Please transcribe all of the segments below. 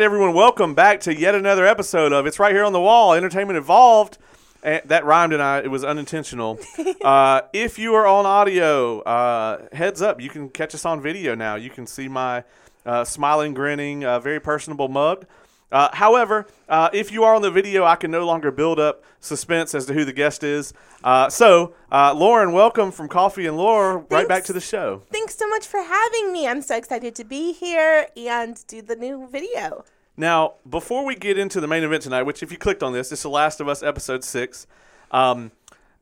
Right, everyone, welcome back to yet another episode of It's Right Here on the Wall, Entertainment Involved. And that rhymed and I, it was unintentional. uh, if you are on audio, uh, heads up, you can catch us on video now. You can see my uh, smiling, grinning, uh, very personable mug. Uh, however, uh, if you are on the video, I can no longer build up suspense as to who the guest is. Uh, so, uh, Lauren, welcome from Coffee and Lore right back to the show. Thanks so much for having me. I'm so excited to be here and do the new video. Now, before we get into the main event tonight, which if you clicked on this, it's The Last of Us episode six. Um,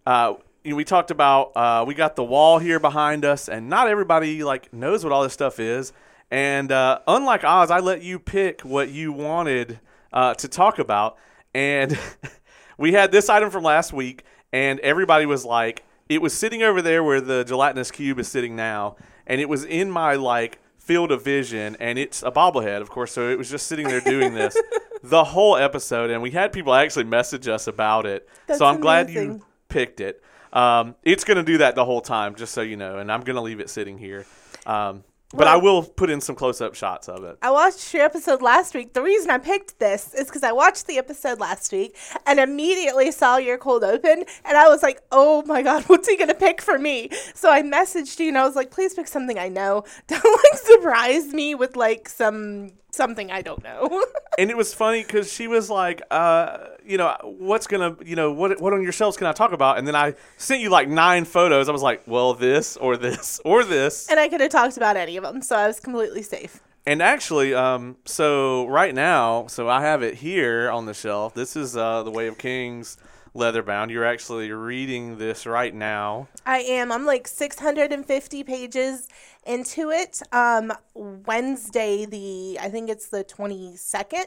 uh, we talked about uh, we got the wall here behind us, and not everybody like knows what all this stuff is. And uh, unlike Oz, I let you pick what you wanted uh, to talk about, and we had this item from last week, and everybody was like, it was sitting over there where the gelatinous cube is sitting now, and it was in my like field of vision, and it's a bobblehead, of course. So it was just sitting there doing this the whole episode, and we had people actually message us about it. That's so I'm glad you picked it. Um, it's going to do that the whole time, just so you know, and I'm going to leave it sitting here. Um, but I will put in some close-up shots of it. I watched your episode last week. The reason I picked this is because I watched the episode last week and immediately saw your cold open, and I was like, "Oh my god, what's he gonna pick for me?" So I messaged you and I was like, "Please pick something I know. Don't like surprise me with like some something I don't know." and it was funny because she was like, uh, you know, what's gonna, you know, what what on your shelves can I talk about? And then I sent you like nine photos. I was like, well, this or this or this. and I could have talked about any of them, so I was completely safe. And actually, um, so right now, so I have it here on the shelf. This is uh, the Way of Kings leather bound. You're actually reading this right now. I am. I'm like 650 pages into it. Um, Wednesday, the I think it's the 22nd.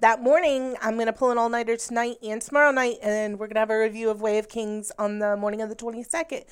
That morning, I'm gonna pull an all nighter tonight and tomorrow night, and we're gonna have a review of Way of Kings on the morning of the 22nd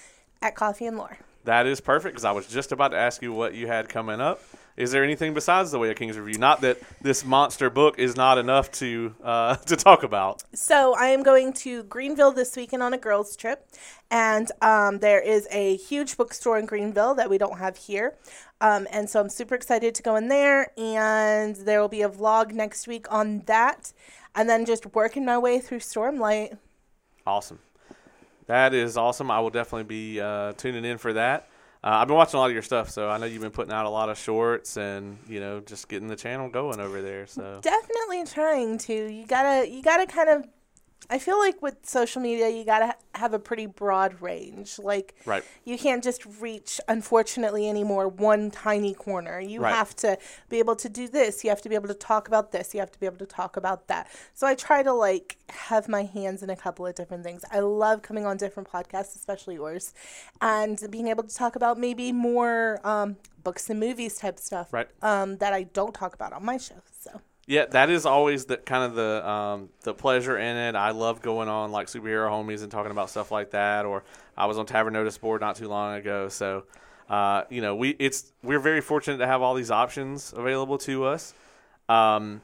at Coffee and Lore. That is perfect because I was just about to ask you what you had coming up. Is there anything besides the Way of Kings review? Not that this monster book is not enough to uh, to talk about. So I am going to Greenville this weekend on a girls' trip, and um, there is a huge bookstore in Greenville that we don't have here, um, and so I'm super excited to go in there. And there will be a vlog next week on that, and then just working my way through Stormlight. Awesome. That is awesome. I will definitely be uh, tuning in for that. Uh, I've been watching a lot of your stuff, so I know you've been putting out a lot of shorts and you know just getting the channel going over there. So Definitely trying to. You gotta, you gotta kind of. I feel like with social media, you gotta ha- have a pretty broad range. Like, Right. you can't just reach, unfortunately, anymore one tiny corner. You Right. have to be able to do this. You have to be able to talk about this. You have to be able to talk about that. So I try to like have my hands in a couple of different things. I love coming on different podcasts, especially yours, and being able to talk about maybe more um, books and movies type stuff Right. um, that I don't talk about on my show. Yeah, that is always the kind of the um, the pleasure in it. I love going on like superhero homies and talking about stuff like that. Or I was on Tavern Notice Board not too long ago, so uh, you know we it's we're very fortunate to have all these options available to us. Um,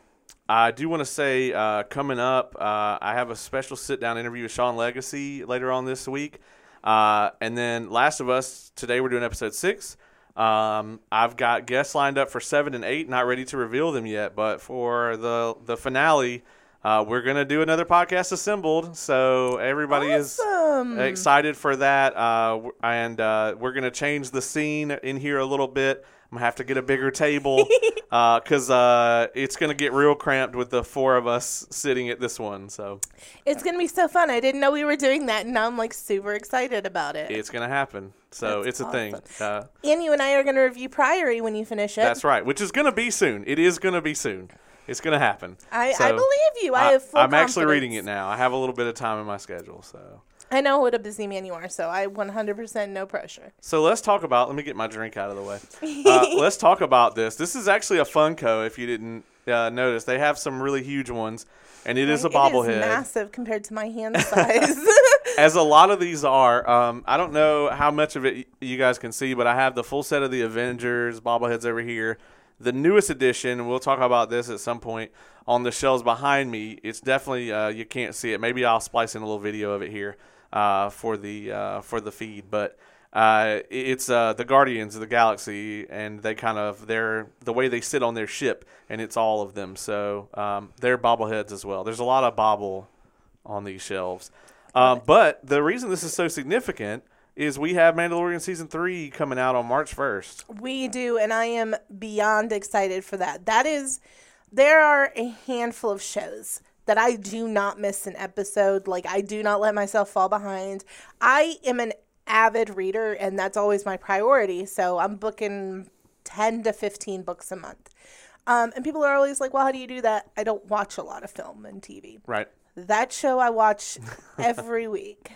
I do want to say uh, coming up, uh, I have a special sit down interview with Sean Legacy later on this week. Uh, and then Last of Us, today we're doing episode six. Um, I've got guests lined up for seven and eight, not ready to reveal them yet. But for the, the finale, uh, we're going to do another podcast assembled. So everybody Awesome. is excited for that. Uh, and uh, we're going to change the scene in here a little bit. I'm gonna have to get a bigger table because uh, it's gonna get real cramped with the four of us sitting at this one. So It's gonna be so fun. I didn't know we were doing that, and now I'm like super excited about it. it's gonna happen. So That's it's a thing. awesome. Uh, and you and I are gonna review Priory when you finish it. that's right. Which is gonna be soon. It is gonna be soon. It's gonna happen. I, I believe you. I, have full I'm actually reading it now. I have a little bit of time in my schedule. So I know what a busy man you are, so I 100% no pressure. so let's talk about. Let me get my drink out of the way. Uh, let's talk about this. This is actually a Funko. If you didn't uh, notice, they have some really huge ones, and it is a bobblehead. massive compared to my hand size. as a lot of these are. Um, I don't know how much of it you guys can see, but I have the full set of the Avengers bobbleheads over here. The newest edition, we'll talk about this at some point on the shelves behind me. It's definitely uh, you can't see it. Maybe I'll splice in a little video of it here uh, for the uh, for the feed. But Uh, it's uh, the Guardians of the Galaxy, and they kind of they're the way they sit on their ship, and it's all of them. So um, they're bobbleheads as well. There's a lot of bobble on these shelves. Uh, but the reason this is so significant is we have Mandalorian season three coming out on March first. We do, and I am beyond excited for that. That is, there are a handful of shows that I do not miss an episode. Like, I do not let myself fall behind. I am an avid reader, and that's always my priority. So I'm booking 10 to 15 books a month. Um, and people are always like, well, how do you do that? I don't watch a lot of film and TV. Right. That show I watch every week.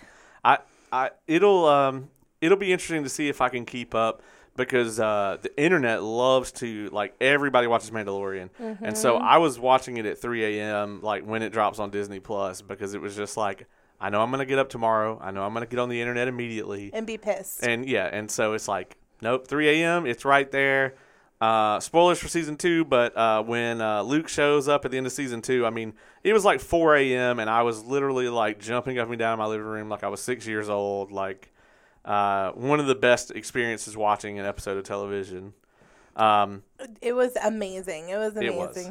I, I it'll um it'll be interesting to see if I can keep up because uh, the internet loves to like everybody watches Mandalorian, and so I was watching it at 3 a.m. like when it drops on Disney Plus because it was just like I know I'm gonna get up tomorrow. I know I'm gonna get on the internet immediately, And be pissed. and yeah, and so it's like nope, 3 a.m. It's right there. Uh, spoilers for season two, but uh, when uh, Luke shows up at the end of season two, I mean, it was like 4 a.m. and I was literally like jumping up and down in my living room like I was six years old. Like uh, one of the best experiences watching an episode of television. Um, it was amazing. It was It was.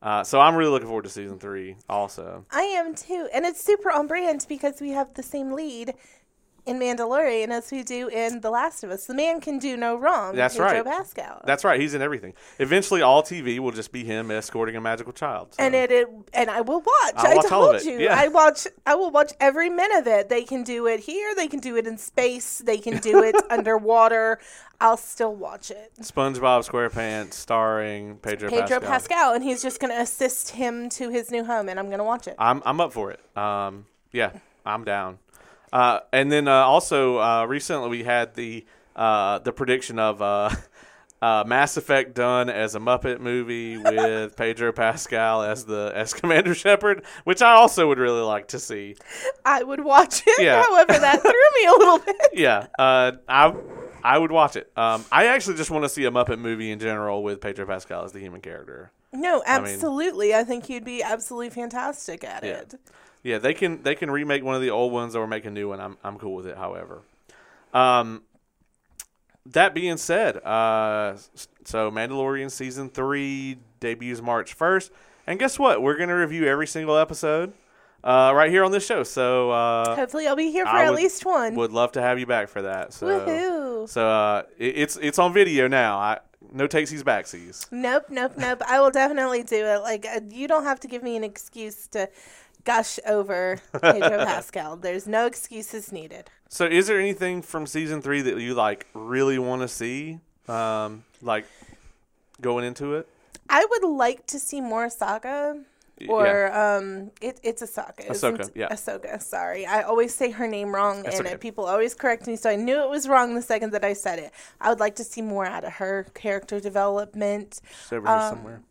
Uh, so I'm really looking forward to season three. Also, I am too. And it's super on brand because we have the same lead in Mandalorian as we do in The Last of Us. The man can do no wrong. That's right. Pedro right. Pascal. that's right. He's in everything. Eventually, all TV will just be him escorting a magical child. so. and it, it and I will watch. I'll I watch told you. yeah. I watch I will watch every minute of it. They can do it here, they can do it in space, they can do it underwater. I'll still watch it. SpongeBob SquarePants starring Pedro, Pedro Pascal. Pascal. and he's just going to assist him to his new home, and I'm going to watch it. I'm I'm up for it. Um, yeah, I'm down. Uh, and then uh, also uh, recently we had the uh, the prediction of uh, uh, Mass Effect done as a Muppet movie with Pedro Pascal as the as Commander Shepard, which I also would really like to see. I would watch it. Yeah. However, that threw me a little bit. Yeah, uh, I I would watch it. Um, I actually just want to see a Muppet movie in general with Pedro Pascal as the human character. No, absolutely. I, think he'd be absolutely fantastic at Yeah. it. Yeah, they can they can remake one of the old ones or make a new one. I'm I'm cool with it. However, um, that being said, uh, so Mandalorian season three debuts March first, and guess what? We're gonna review every single episode, uh, right here on this show. So uh, Hopefully, I'll be here for I at would- least one. would love to have you back for that. So Woohoo! so uh, it, it's it's on video now. I no takesies backsies. Nope, nope, nope. I will definitely do it. Like uh, you don't have to give me an excuse to gush over Pedro Pascal. There's no excuses needed. So, is there anything from season three that you like really want to see, um, like going into it? I would like to see more Saga. Or um, it, it's Ahsoka. Ahsoka, yeah. Ahsoka. Sorry, I always say her name wrong, That's and okay. people always correct me. So I knew it was wrong the second that I said it. I would like to see more out of her character development. It's over here Um, somewhere.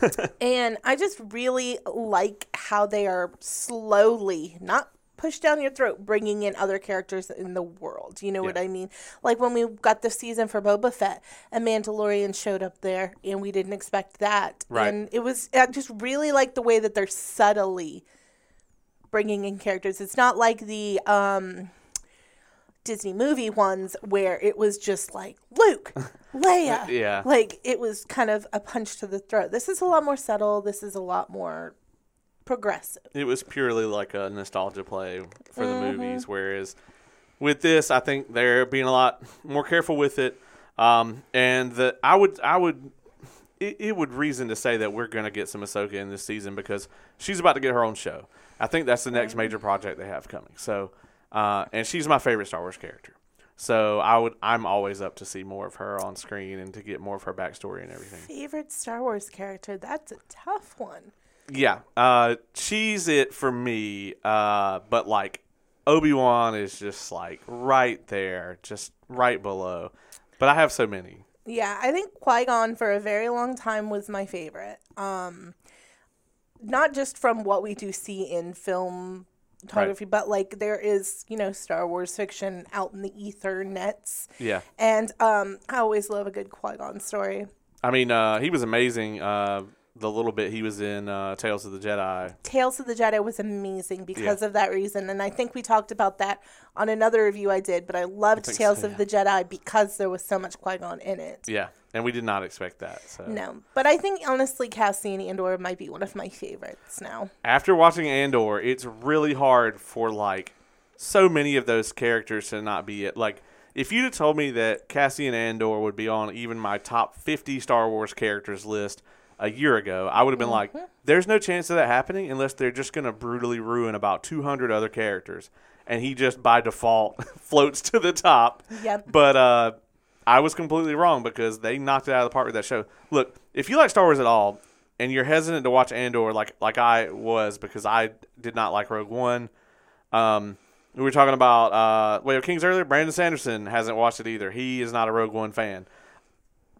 And I just really like how they are slowly, not pushed down your throat, bringing in other characters in the world. You know what I mean? Like when we got the season for Boba Fett, a Mandalorian showed up there, and we didn't expect that. Right. And it was, I just really like the way that they're subtly bringing in characters. It's not like the, um, Disney movie ones where it was just like Luke, Leia. Yeah. Like it was kind of a punch to the throat. This is a lot more subtle. This is a lot more progressive. It was purely like a nostalgia play for the Mm-hmm. movies, whereas with this, I think they're being a lot more careful with it. Um, and the I would I would it, it would reason to say that we're gonna get some Ahsoka in this season because she's about to get her own show. I think that's the next major project they have coming. So, uh, and she's my favorite Star Wars character. So I would I'm always up to see more of her on screen and to get more of her backstory and everything. Favorite Star Wars character? That's a tough one. Yeah, uh, she's it for me. Uh, but like Obi Wan is just like right there, just right below. But I have so many. Yeah, I think Qui Gon for a very long time was my favorite. Um, not just from what we do see in film photography, but like there is, you know, Star Wars fiction out in the ether nets. Yeah, And um, I always love a good Qui Gon story. I mean, uh, he was amazing. Uh, the little bit he was in uh, Tales of the Jedi. Tales of the Jedi was amazing because of that reason, and I think we talked about that on another review I did. But I loved think Tales so, of yeah. the Jedi because there was so much Qui Gon in it. Yeah, and we did not expect that. So No, but I think honestly, Cassian Andor might be one of my favorites now. after watching Andor, it's really hard for like so many of those characters to not be it. Like if you'd have told me that Cassian Andor would be on even my top 50 Star Wars characters list a year ago, I would have been like, there's no chance of that happening unless they're just going to brutally ruin about 200 other characters. And he just by default floats to the top. Yep. But uh, I was completely wrong because they knocked it out of the park with that show. Look, if you like Star Wars at all and you're hesitant to watch Andor like like I was because I did not like Rogue One, um, we were talking about uh, of Kings earlier. Brandon Sanderson hasn't watched it either. He is not a Rogue One fan.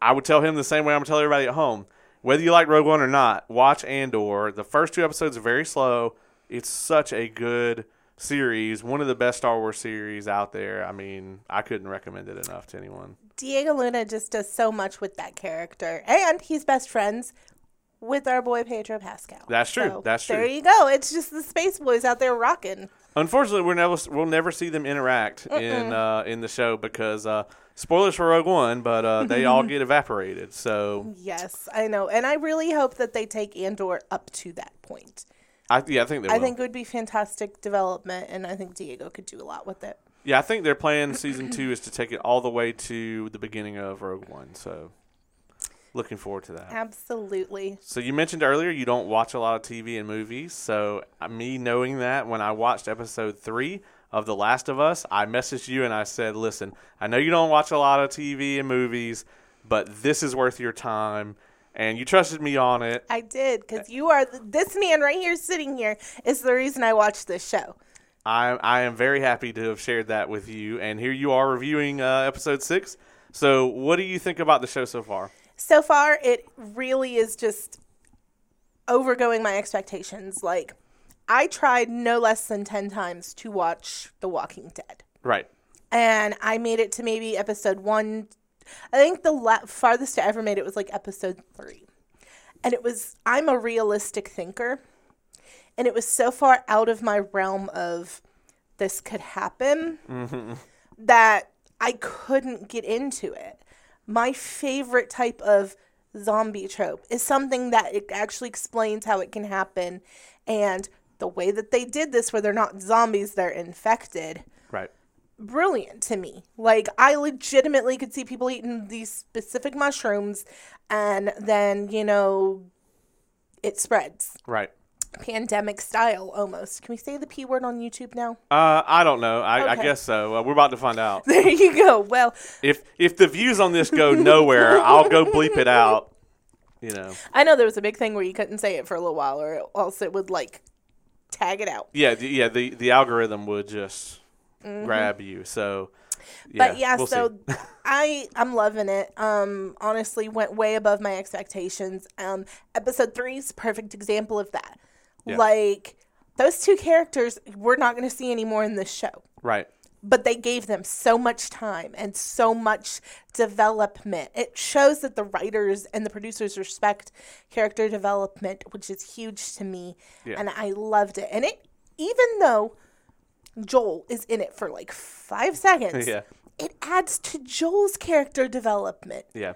I would tell him the same way I'm gonna tell everybody at home. Whether you like Rogue One or not, watch Andor. The first two episodes are very slow. It's such a good series, one of the best Star Wars series out there. I mean, I couldn't recommend it enough to anyone. Diego Luna just does so much with that character, and he's best friends with our boy Pedro Pascal. That's true. That's true. There you go. It's just the Space Boys out there rocking. Unfortunately, we'll never we'll never see them interact in uh, in the show because uh, spoilers for Rogue One, but uh, they all get evaporated. So Yes, I know, and I really hope that they take Andor up to that point. I yeah, I think they will. I think it would be fantastic development, and I think Diego could do a lot with it. yeah, I think their plan season two is to take it all the way to the beginning of Rogue One. So looking forward to that. Absolutely. So you mentioned earlier you don't watch a lot of TV and movies. So uh, me knowing that when I watched episode three of The Last of Us, I messaged you and I said, "Listen, I know you don't watch a lot of TV and movies, but this is worth your time." And you trusted me on it. I did because you are this man right here sitting here is the reason I watched this show. I I am very happy to have shared that with you. And here you are reviewing uh, episode six. So what do you think about the show so far? So far, it really is just overgoing my expectations. Like, I tried no less than 10 times to watch The Walking Dead. Right. And I made it to maybe episode one. I think the la- farthest I ever made it was like episode three. And it was, I'm a realistic thinker. And it was so far out of my realm of this could happen mm-hmm. that I couldn't get into it. My favorite type of zombie trope is something that it actually explains how it can happen. And the way that they did this, where they're not zombies, they're infected, Right. brilliant to me. Like, I legitimately could see people eating these specific mushrooms, and then, you know, it spreads. Right. Pandemic style almost. Can we say the P word on YouTube now? Uh, I don't know. I, I guess so. Uh, we're about to find out. There you go. Well, If if the views on this go nowhere, I'll go bleep it out. You know. I know there was a big thing where you couldn't say it for a little while, or else it would like tag it out. Yeah, the, yeah. The the algorithm would just grab you. So. Mm-hmm. But yeah, we'll so I I'm loving it. Um, honestly, went way above my expectations. Um, episode three is perfect example of that. Yeah. Like those two characters, we're not going to see anymore in this show. right. But they gave them so much time and so much development. It shows that the writers and the producers respect character development, which is huge to me. Yeah. And I loved it. And it, even though Joel is in it for like five seconds, Yeah. it adds to Joel's character development. Yeah.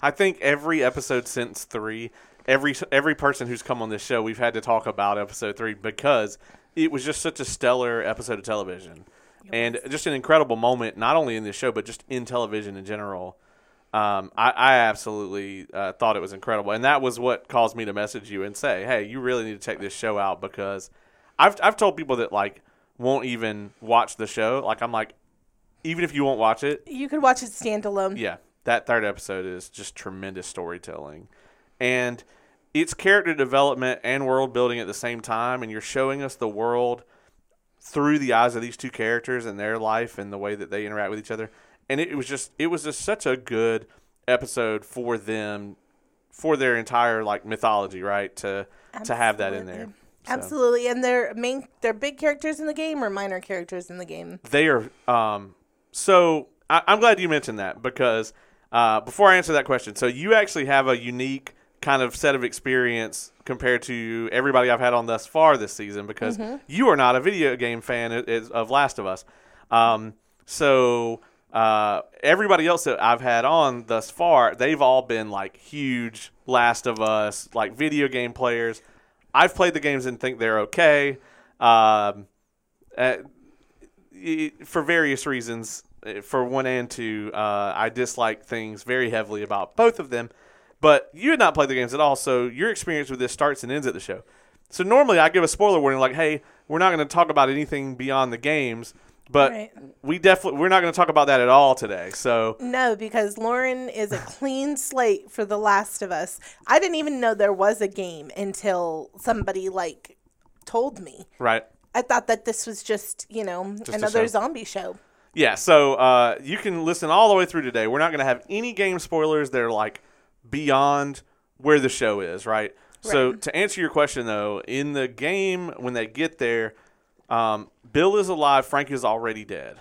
I think every episode since three, every every person who's come on this show, we've had to talk about episode three because it was just such a stellar episode of television, and just an incredible moment, not only in this show but just in television in general. Um, I, I absolutely uh, thought it was incredible, and that was what caused me to message you and say, "Hey, you really need to check this show out." Because I've I've told people that like won't even watch the show. Like I'm like, even if you won't watch it, You could watch it standalone. yeah, that third episode is just tremendous storytelling. And it's character development and world building at the same time, and you're showing us the world through the eyes of these two characters and their life and the way that they interact with each other. And it, was just it was just such a good episode for them for their entire like mythology, right? To to have that in there. So, Absolutely. And they're main they're big characters in the game or minor characters in the game. They are um so I, I'm glad you mentioned that because uh, before I answer that question, so you actually have a unique kind of set of experience compared to everybody I've had on thus far this season because Mm-hmm. you are not a video game fan of Last of Us. Um, so uh, everybody else that I've had on thus far, they've all been like huge Last of Us, like video game players. I've played the games and think they're okay. Um, uh, for various reasons, uh, for one and two, uh, I dislike things very heavily about both of them. But you had not played the games at all, so your experience with this starts and ends at the show. So normally I give a spoiler warning, like, "Hey, we're not going to talk about anything beyond the games," but Right. we definitely we're not going to talk about that at all today. So No, because Lauren is a clean slate for The Last of Us. I didn't even know there was a game until somebody like told me. right, I thought that this was just, you know, a another show. zombie show. Yeah, so uh, you can listen all the way through today. We're not going to have any game spoilers they're like beyond where the show is, right? So to answer your question though, in the game when they get there, um, Bill is alive. Frank is already dead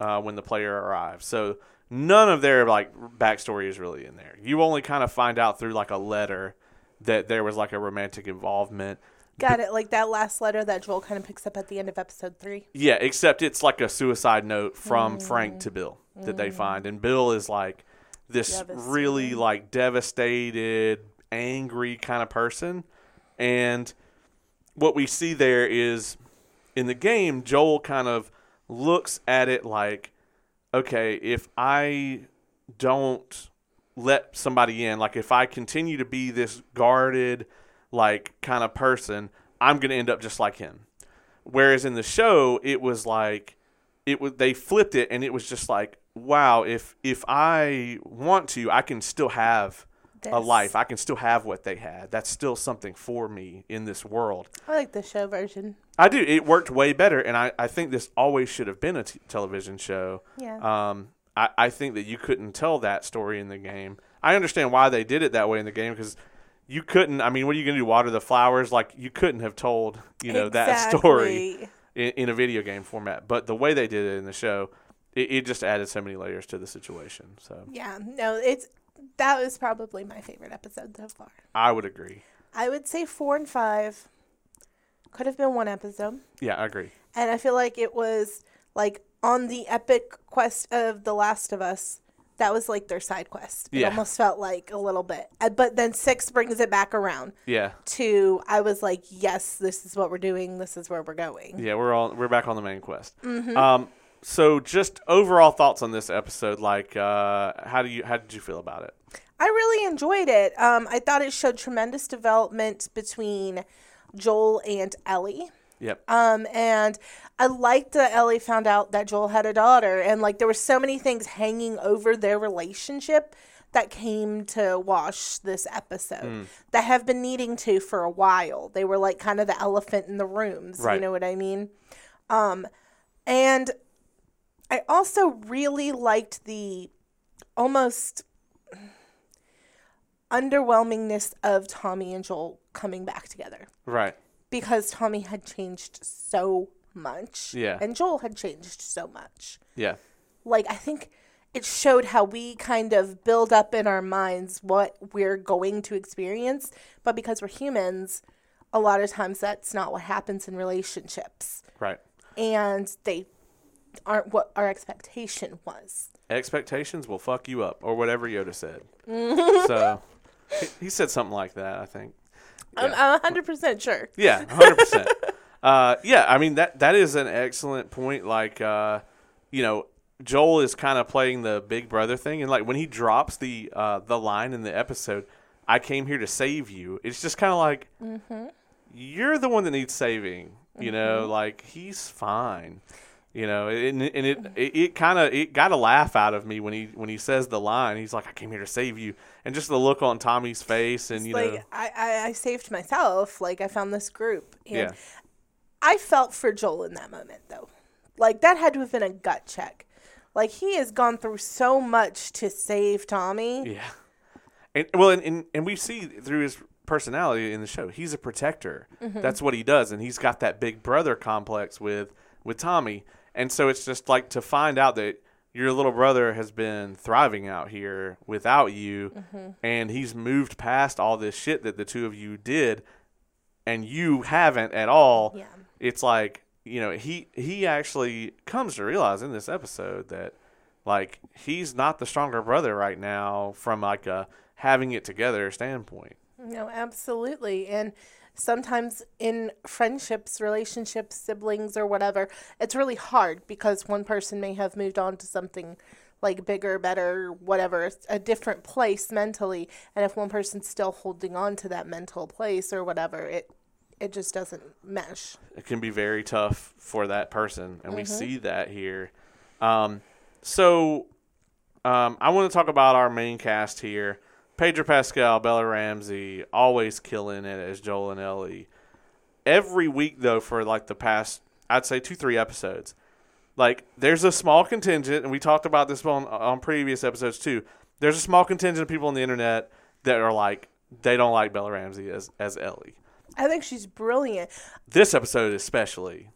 uh, when the player arrives. So none of their like backstory is really in there. You only kind of find out through like a letter that there was like a romantic involvement. Got it. Like that last letter that Joel kind of picks up at the end of episode three. Yeah, except it's like a suicide note from Mm. Frank to Bill that they find, and Bill is like this really like devastated, angry kind of person, and what we see there is in the game, Joel kind of looks at it like, okay, if I don't let somebody in, like if I continue to be this guarded, like kind of person, I'm going to end up just like him. Whereas in the show, it was like it was they flipped it, and it was just like, wow, if if I want to, I can still have a life. I can still have what they had. That's still something for me in this world. I like the show version. I do. It worked way better, and I, I think this always should have been a t- television show. Yeah. Um, I, I think that you couldn't tell that story in the game. I understand why they did it that way in the game because you couldn't. I mean, what are you going to do? Water the flowers? Like you couldn't have told you know that story in, in a video game format. But the way they did it in the show, it, it just added so many layers to the situation. So Yeah. No, it's that was probably my favorite episode so far. I would agree. I would say four and five could have been one episode. Yeah, I agree. And I feel like it was like on the epic quest of The Last of Us. That was like their side quest. It Yeah. almost felt like a little bit. Uh, But then six brings it back around Yeah, to I was like, yes, this is what we're doing. This is where we're going. Yeah, we're all we're back on the main quest. Mm-hmm. Um, so just overall thoughts on this episode, like uh, how do you how did you feel about it? I really enjoyed it. Um, I thought it showed tremendous development between Joel and Ellie. Yep. Um, and I liked that Ellie found out that Joel had a daughter, and like there were so many things hanging over their relationship that came to wash this episode Hmm. that have been needing to for a while. They were like kind of the elephant in the rooms. You know what I mean? Um, and I also really liked the almost underwhelmingness of Tommy and Joel coming back together Right. because Tommy had changed so much. Yeah. And Joel had changed so much. Yeah. Like, I think it showed how we kind of build up in our minds what we're going to experience. But because we're humans, a lot of times that's not what happens in relationships. Right. And they aren't what our expectation was. Expectations will fuck you up, or whatever Yoda said. Mm-hmm. so he, he said something like that, I think. I'm, I'm 100% sure. Yeah, hundred percent. Uh, yeah, I mean that that is an excellent point. Like, uh, you know, Joel is kind of playing the big brother thing, and like when he drops the uh, the line in the episode, "I came here to save you," it's just kind of like you're the one that needs saving. You know, like he's fine. You know, and, and it mm-hmm. it, it kind of it got a laugh out of me when he when he says the line. He's like, "I came here to save you," and just the look on Tommy's face, and you like know, I, I, I saved myself. Like I found this group. And yeah, I felt for Joel in that moment though. Like that had to have been a gut check. Like he has gone through so much to save Tommy. Yeah. And well, and, and, and we see through his personality in the show, he's a protector. Mm-hmm. That's what he does, and he's got that big brother complex with with Tommy. And so it's just like to find out that your little brother has been thriving out here without you, mm-hmm. and he's moved past all this shit that the two of you did, and you haven't at all. Yeah. It's like you know he he actually comes to realize in this episode that like he's not the stronger brother right now from like a having it together standpoint. No, absolutely. And sometimes in friendships, relationships, siblings, or whatever, it's really hard because one person may have moved on to something like bigger, better, whatever, a different place mentally. And if one person's still holding on to that mental place or whatever, it it just doesn't mesh. it can be very tough for that person, and we see that here. Um, so, um, I want to talk about our main cast here: Pedro Pascal, Bella Ramsey, always killing it as Joel and Ellie. Every week, though, for like the past, I'd say two, three episodes, like there's a small contingent, and we talked about this on on previous episodes too. There's a small contingent of people on the internet that are like they don't like Bella Ramsey as as Ellie. I think she's brilliant. This episode especially.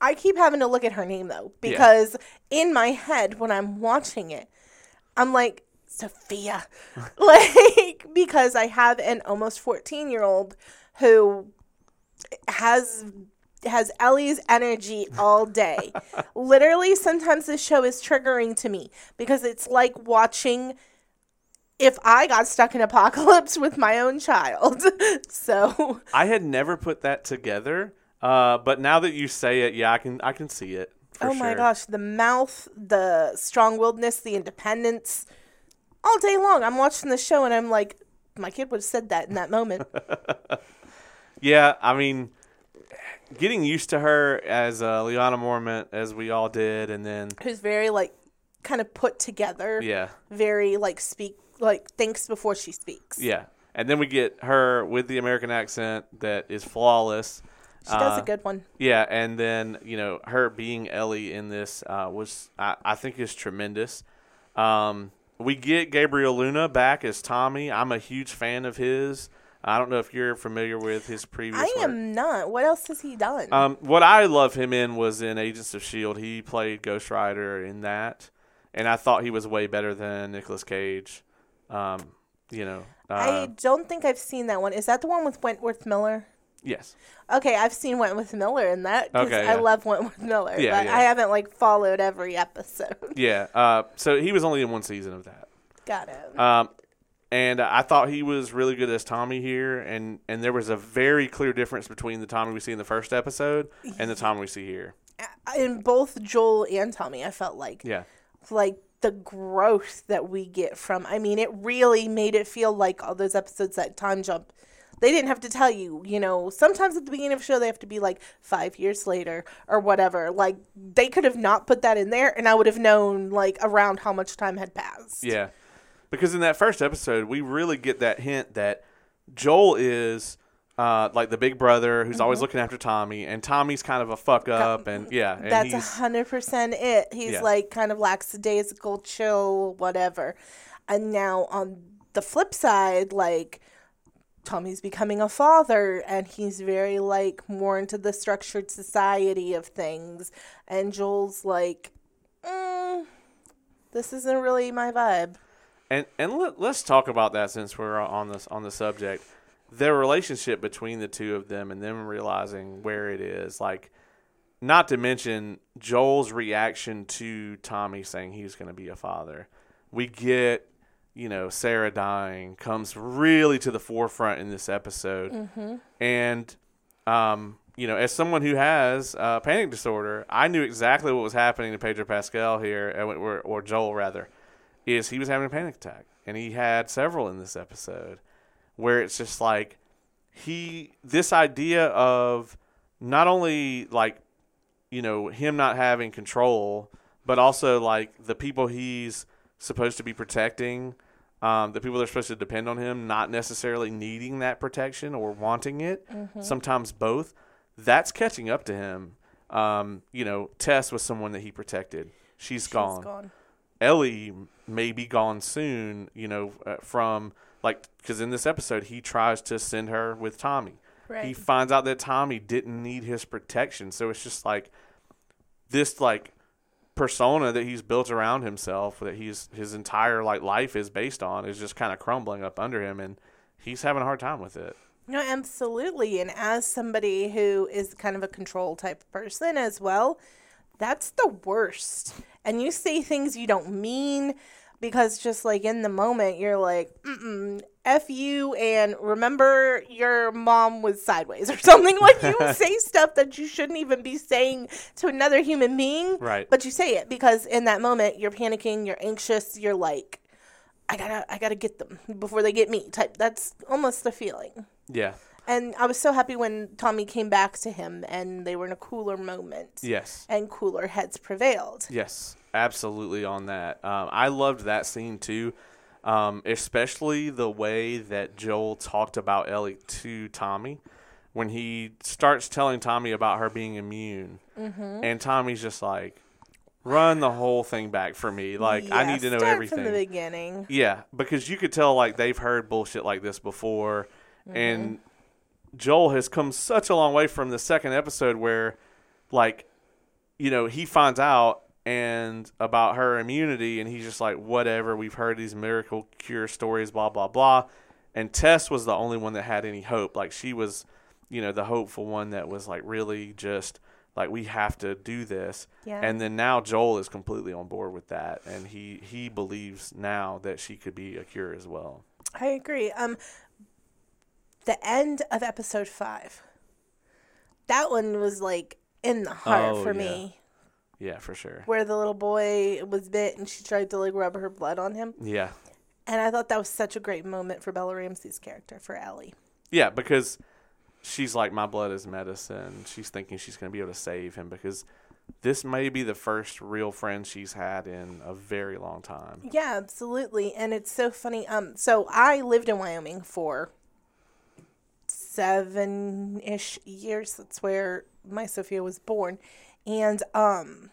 I keep having to look at her name though, because in my head when I'm watching it, I'm like, Sophia. like, because I have an almost 14 year old who has has Ellie's energy all day. Literally, sometimes this show is triggering to me because it's like watching if I got stuck in apocalypse with my own child. so I had never put that together, uh, but now that you say it, yeah, I can I can see it. Oh my sure. gosh, the mouth, the strong willedness, the independence. All day long, I'm watching the show and I'm like, my kid would have said that in that moment. Yeah, I mean, getting used to her as uh, Lyanna Mormont, as we all did, and then Who's very like kind of put together. yeah, Very like speak like thinks before she speaks. yeah, and then we get her with the American accent that is flawless. She does Uh, a good one. Yeah, and then you know her being Ellie in this uh, was I, I think is tremendous. Um, we get Gabriel Luna back as Tommy. I'm a huge fan of his. I don't know if you're familiar with his previous. I work. am not. What else has he done? Um, what I love him in was in Agents of Shield. He played Ghost Rider in that, and I thought he was way better than Nicolas Cage. Um, you know, uh, I don't think I've seen that one. Is that the one with Wentworth Miller? Yes, Okay, I've seen Wentworth Miller in that because Okay, I yeah. love Wentworth Miller, Yeah, but yeah. I haven't like followed every episode. yeah. Uh, so he was only in one season of that. Got it. Um, and I thought he was really good as Tommy here, and and there was a very clear difference between the Tommy we see in the first episode and the Tommy we see here. in both Joel and Tommy, I felt like Yeah, like the growth that we get from. I mean, it really made it feel like all those episodes that time jump. They didn't have to tell you, you know. Sometimes at the beginning of a show, they have to be like five years later or whatever. Like they could have not put that in there, and I would have known like around how much time had passed. yeah. Because in that first episode, we really get that hint that Joel is uh, like the big brother who's always looking after Tommy, and Tommy's kind of a fuck up, and yeah, and That's a hundred percent it. He's Yeah. like kind of lackadaisical, chill, whatever. And now on the flip side, like Tommy's becoming a father, and he's very like more into the structured society of things. And Joel's like, mm, this isn't really my vibe. And and let, let's talk about that since we're on this on the subject. Their relationship between the two of them and them realizing where it is, like not to mention Joel's reaction to Tommy saying he's going to be a father. We get, you know, Sarah dying comes really to the forefront in this episode. And um, you know, as someone who has uh, panic disorder, I knew exactly what was happening to Pedro Pascal here, uh, or, or Joel rather is he was having a panic attack and he had several in this episode where it's just like he this idea of not only like you know him not having control but also like the people he's supposed to be protecting um, the people that are supposed to depend on him not necessarily needing that protection or wanting it sometimes both that's catching up to him um, you know tess was someone that he protected she's She's gone gone. Ellie may be gone soon, you know, uh, from like because in this episode he tries to send her with Tommy. Right. He finds out that Tommy didn't need his protection, so it's just like this like persona that he's built around himself that he's his entire like life is based on is just kind of crumbling up under him and he's having a hard time with it No, absolutely. And as somebody who is kind of a control type person as well, that's the worst. And you say things you don't mean because just like in the moment, you're like, mm F you, and remember your mom was sideways or something. Like you say stuff that you shouldn't even be saying to another human being. Right. But you say it because in that moment, you're panicking, you're anxious, you're like, I gotta, I gotta get them before they get me. Type. That's almost the feeling. yeah And I was so happy when Tommy came back to him and they were in a cooler moment. yes And cooler heads prevailed. Yes, absolutely on that. Um, I loved that scene too, um, especially the way that Joel talked about Ellie to Tommy when he starts telling Tommy about her being immune, Mm-hmm. and Tommy's just like, "Run the whole thing back for me. Like I need to know start everything." from the beginning. Yeah, because you could tell like they've heard bullshit like this before, and Joel has come such a long way from the second episode where, like, you know, he finds out and about her immunity, and he's just like, whatever. We've heard these miracle cure stories, blah blah blah, and Tess was the only one that had any hope. Like she was, you know, the hopeful one that was like really just like we have to do this. Yeah. And then now Joel is completely on board with that, and he he believes now that she could be a cure as well. I agree. Um, the end of episode five. That one was like in the heart Oh, for yeah. me, Yeah, for sure. where the little boy was bit and she tried to like rub her blood on him, Yeah, and I thought that was such a great moment for Bella Ramsey's character for Ellie. yeah, because she's like, my blood is medicine. She's thinking she's gonna be able to save him because this may be the first real friend she's had in a very long time. Yeah, absolutely. And it's so funny. Um, so I lived in Wyoming for seven ish years. That's where my Sophia was born. And um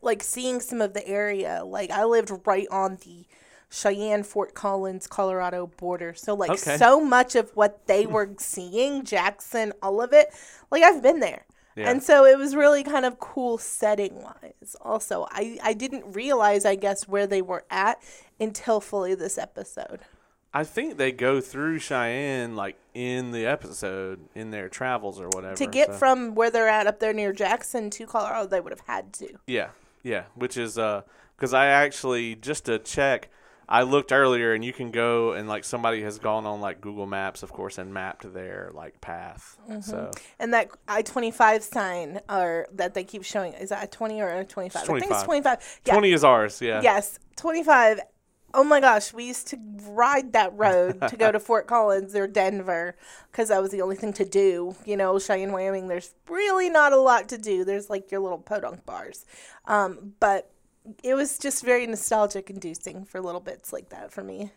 like seeing some of the area, like I lived right on the Cheyenne Fort Collins, Colorado border. So like Okay. so much of what they were seeing, Jackson, all of it, like I've been there. Yeah. And so it was really kind of cool setting wise. Also, I, I didn't realize, I guess, where they were at until fully this episode. I think they go through Cheyenne like in the episode in their travels or whatever. To get so- from where they're at up there near Jackson to Colorado, they would have had to. Yeah, yeah, which is uh, because I actually just to check, I looked earlier, and you can go and like somebody has gone on like Google Maps, of course, and mapped their like path. Mm-hmm. So And that I 25 sign or that they keep showing, is that a 20 or a 25? I think it's 25. 25. Yeah. twenty is ours. Yeah. Yes, 25. Oh my gosh, we used to ride that road to go to Fort Collins or Denver because that was the only thing to do. You know, Cheyenne, Wyoming, there's really not a lot to do. There's like your little podunk bars. Um, but it was just very nostalgic inducing for little bits like that for me.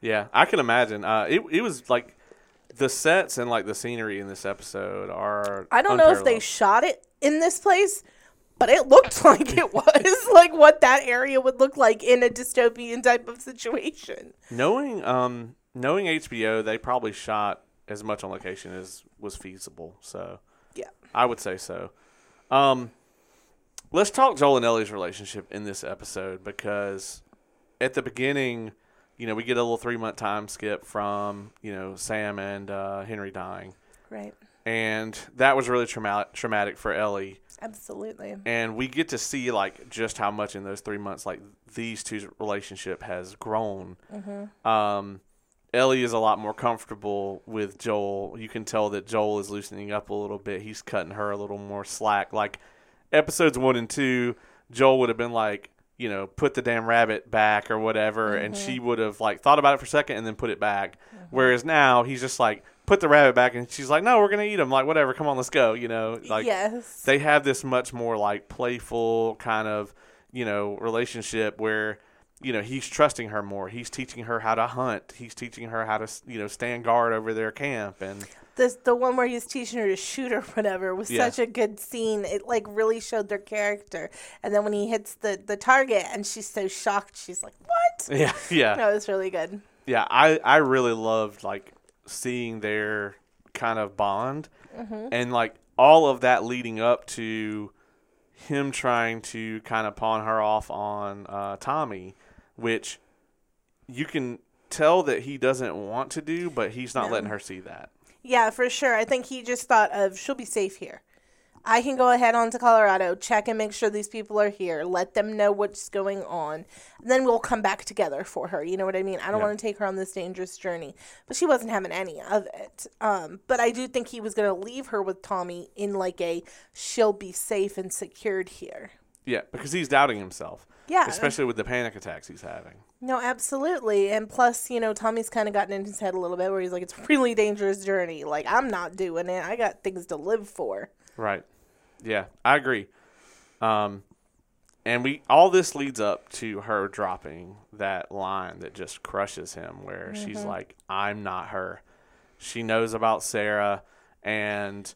Yeah, I can imagine. Uh, it it was like the sets and like the scenery in this episode are. I don't know if they shot it in this place, but it looked like it was like what that area would look like in a dystopian type of situation. knowing um knowing HBO, they probably shot as much on location as was feasible. So Yeah. I would say so. Um, let's talk Joel and Ellie's relationship in this episode because at the beginning, you know, we get a little three month time skip from you know Sam and uh, Henry dying, Right. And that was really traumatic traumatic for Ellie. Absolutely. And we get to see like just how much in those three months like these two's relationship has grown. Mm-hmm. Um, Ellie is a lot more comfortable with Joel. You can tell that Joel is loosening up a little bit. He's cutting her a little more slack. Like episodes one and two, Joel would have been like, you know, put the damn rabbit back or whatever, and mm-hmm. she would have like thought about it for a second and then put it back. Mm-hmm. Whereas now he's just like, put the rabbit back, and she's like, no, we're gonna eat him. Like whatever, come on, let's go. You know, like yes. they have this much more like playful kind of you know relationship where you know he's trusting her more he's teaching her how to hunt he's teaching her how to you know stand guard over their camp and this the one where he's teaching her to shoot or whatever was Yeah. such a good scene. It like really showed their character. And then when he hits the the target and she's so shocked, she's like, "What?" yeah yeah No, it was really good. yeah i i really loved like seeing their kind of bond and like all of that leading up to him trying to kind of pawn her off on uh, Tommy, which you can tell that he doesn't want to do, but he's not No. letting her see that. Yeah, for sure. I think he just thought of she'll be safe here. I can go ahead on to Colorado, check and make sure these people are here, let them know what's going on. And then we'll come back together for her. You know what I mean? I don't Yeah. want to take her on this dangerous journey. But she wasn't having any of it. Um, but I do think he was going to leave her with Tommy in like a she'll be safe and secured here. Yeah, because he's doubting himself. Yeah. Especially with the panic attacks he's having. No, absolutely. And plus, you know, Tommy's kind of gotten in his head a little bit where he's like, it's a really dangerous journey. Like, I'm not doing it. I got things to live for. Right. Yeah, I agree. Um, and we all this leads up to her dropping that line that just crushes him, where she's like, "I'm not her." She knows about Sarah, and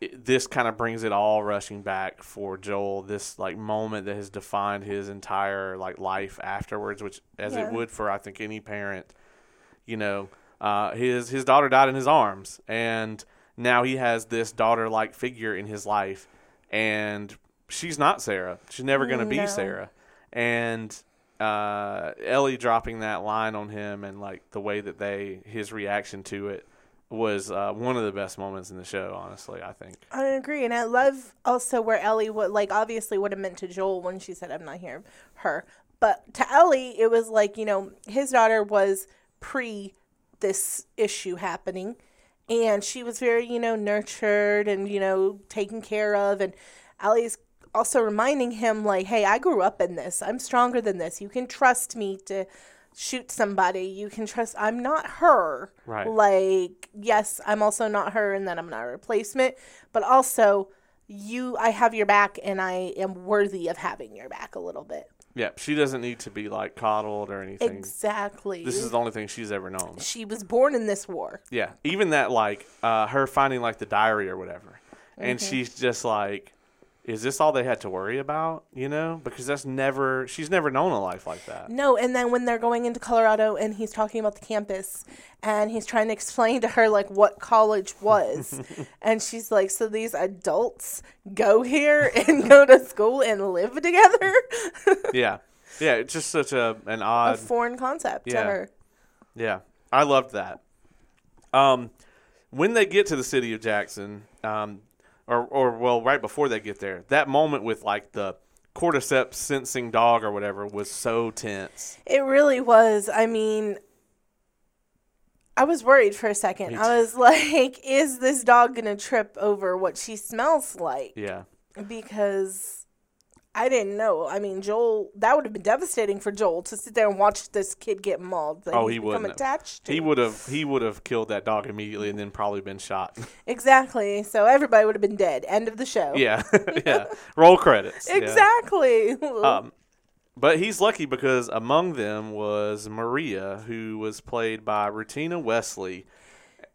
it, this kind of brings it all rushing back for Joel. This like moment that has defined his entire like life afterwards, which as Yeah. it would for I think any parent. You know, uh, his his daughter died in his arms, and now he has this daughter like figure in his life, and she's not Sarah. She's never going to be Sarah, and uh, Ellie dropping that line on him and like the way that they his reaction to it was uh, one of the best moments in the show. Honestly, I think. I agree, and I love also where Ellie would like obviously would have meant to Joel when she said, "I'm not here." Her, but to Ellie, it was like you know his daughter was pre this issue happening, and she was very you know nurtured and you know taken care of, and Ellie's also reminding him like, "Hey, I grew up in this. I'm stronger than this. You can trust me to." shoot somebody you can trust i'm not her Right. like yes i'm also not her and then i'm not a replacement but also you i have your back and i am worthy of having your back a little bit Yeah, she doesn't need to be like coddled or anything. exactly This is the only thing she's ever known. she was born in this war Yeah, even that like uh, her finding like the diary or whatever, and Mm-hmm. she's just like, "Is this all they had to worry about?" You know, because that's never she's never known a life like that. no and then when they're going into colorado and he's talking about the campus and he's trying to explain to her like what college was and she's like so these adults go here and go to school and live together yeah, yeah, it's just such a an odd a foreign concept yeah. to her Yeah, I loved that. Um, when they get to the city of Jackson, um, or or well, right before they get there, that moment with like the cordyceps sensing dog or whatever was so tense. It really was. I mean, I was worried for a second. I was like, is this dog going to trip over what she smells like? Yeah, Because I didn't know. I mean, Joel, that would have been devastating for Joel to sit there and watch this kid get mauled. That Oh, he wouldn't have. attached to. he would have he would have killed that dog immediately and then probably been shot. Exactly. So everybody would have been dead. End of the show. yeah, yeah. Roll credits. yeah. Exactly. Um, but he's lucky because among them was Maria, who was played by Rutina Wesley,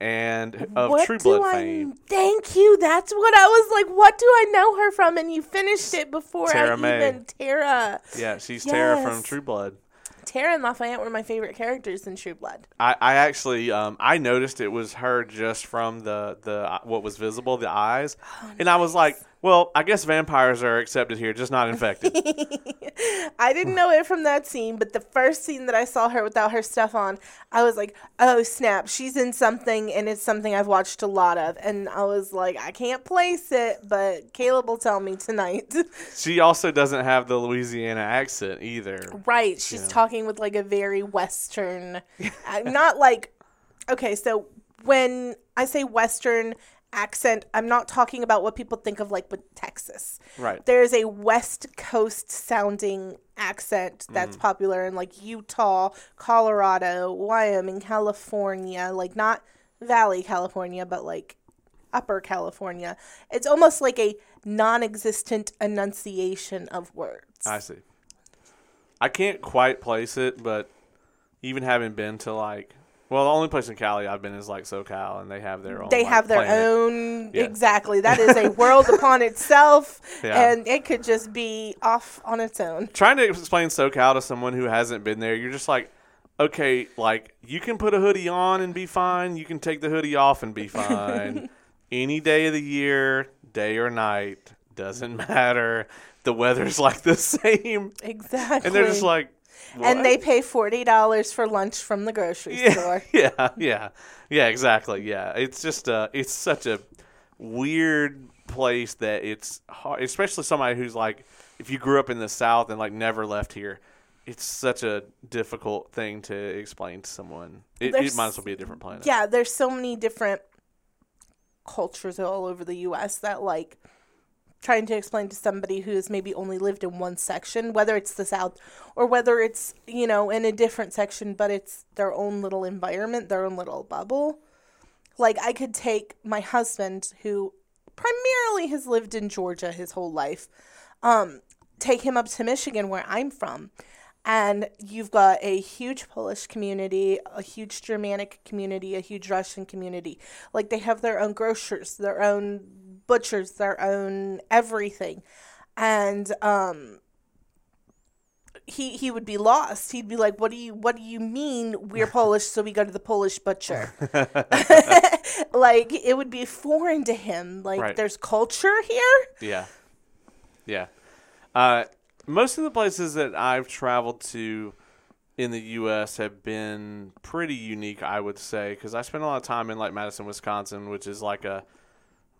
and of what True Blood I- fame. Thank you. That's what I was like. What do I know her from? And you finished it before Tara I May. even Tara. Yeah, she's Tara from True Blood. Tara and Lafayette were my favorite characters in True Blood. I, I actually um, I noticed it was her just from the the uh, what was visible the eyes, Oh, and I was like, well, I guess vampires are accepted here, just not infected. I didn't know it from that scene, but the first scene that I saw her without her stuff on, I was like, oh snap, she's in something, and it's something I've watched a lot of. And I was like, I can't place it, but Caleb will tell me tonight. she also doesn't have the Louisiana accent either. right. She's Yeah. talking with like a very Western, not like, okay, so when I say Western accent, I'm not talking about what people think of like with Texas. Right. There's a West Coast sounding accent that's mm. popular in like Utah, Colorado, Wyoming, California, like not Valley, California, but like Upper California. It's almost like a non existent enunciation of words. I see. I can't quite place it, but even having been to like, well, the only place in Cali I've been is like SoCal, and they have their own. they like, have their planet. own Yeah. exactly that is a world upon itself Yeah. and it could just be off on its own Trying to explain SoCal to someone who hasn't been there, you're just like, okay, like you can put a hoodie on and be fine. You can take the hoodie off and be fine. Any day of the year, day or night, doesn't matter. The weather's like the same, Exactly. and they're just like, and they pay forty dollars for lunch from the grocery yeah, store. yeah, yeah, yeah, exactly. Yeah, it's just uh, it's such a weird place that it's hard, especially somebody who's like, if you grew up in the South and like never left here, it's such a difficult thing to explain to someone. It, it might as well be a different planet. Yeah, there's so many different cultures all over the U.S. that like trying to explain to somebody who has maybe only lived in one section, whether it's the South or whether it's you know in a different section, but it's their own little environment, their own little bubble. Like I could take my husband, who primarily has lived in Georgia his whole life, um, take him up to Michigan, where I'm from. And you've got a huge Polish community, a huge Germanic community, a huge Russian community. Like they have their own grocers, their own butchers, their own everything. And um he he would be lost. He'd be like, "What do you what do you mean we're Polish so we go to the Polish butcher?" like it would be foreign to him. Like Right. there's culture here. Yeah. Yeah. Uh, most of the places that I've traveled to in the U.S. have been pretty unique, I would say, because I spent a lot of time in like Madison, Wisconsin, which is like a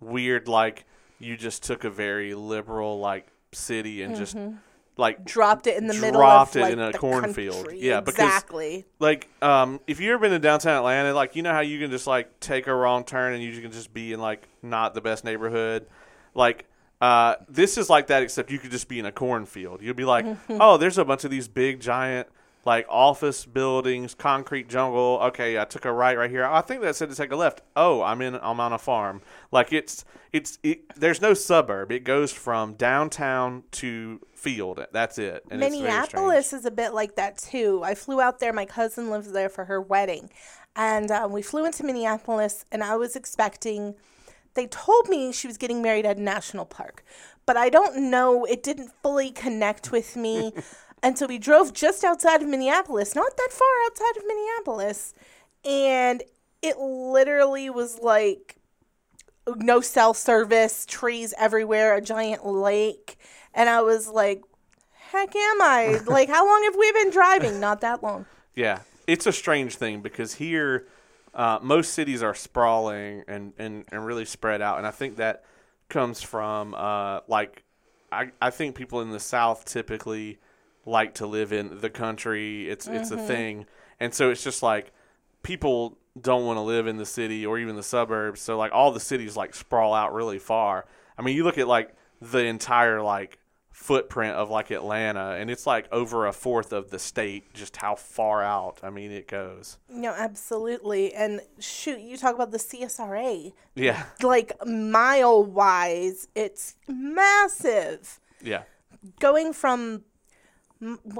weird, like you just took a very liberal like city and just like dropped it in the middle Dropped of it like, in a the cornfield. country. Yeah, because- exactly. like um if you've ever been to downtown Atlanta, like you know how you can just like take a wrong turn and you can just be in like not the best neighborhood. Like uh this is like that except you could just be in a cornfield. You'll be like, "Oh, there's a bunch of these big giant like office buildings, concrete jungle. Okay, I took a right right here. I think that said to take a left. Oh, I'm in I'm on a farm. Like it's it's it, there's no suburb. It goes from downtown to field. That's it. And. Minneapolis is a bit like that too. I flew out there. My cousin lives there for her wedding, and um, we flew into Minneapolis. And I was expecting. They told me she was getting married at a national park, but I don't know. It didn't fully connect with me. and so we drove just outside of Minneapolis, not that far outside of Minneapolis, and it literally was like no cell service, trees everywhere, a giant lake. And I was like, heck am I? like, how long have we been driving? Not that long. Yeah, it's a strange thing because here, uh, most cities are sprawling and, and, and really spread out, and I think that comes from uh, like I I think people in the South typically like to live in the country. It's it's a mm-hmm. thing, and so it's just like people don't want to live in the city or even the suburbs. So like all the cities like sprawl out really far. I mean, you look at like the entire like footprint of like Atlanta, and it's like over a fourth of the state. Just how far out? I mean, it goes. No, absolutely. And shoot, you talk about the CSRA. Yeah, Like, mile wise, it's massive. yeah, Going from,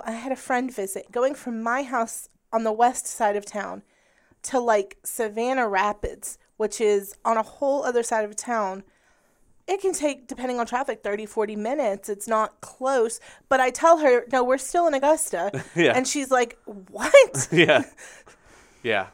I had a friend visit, going from my house on the west side of town to like Savannah Rapids, which is on a whole other side of town. It can take, depending on traffic, 30, 40 minutes. It's not close. But I tell her, no, we're still in Augusta. Yeah. And she's like, what? yeah, yeah,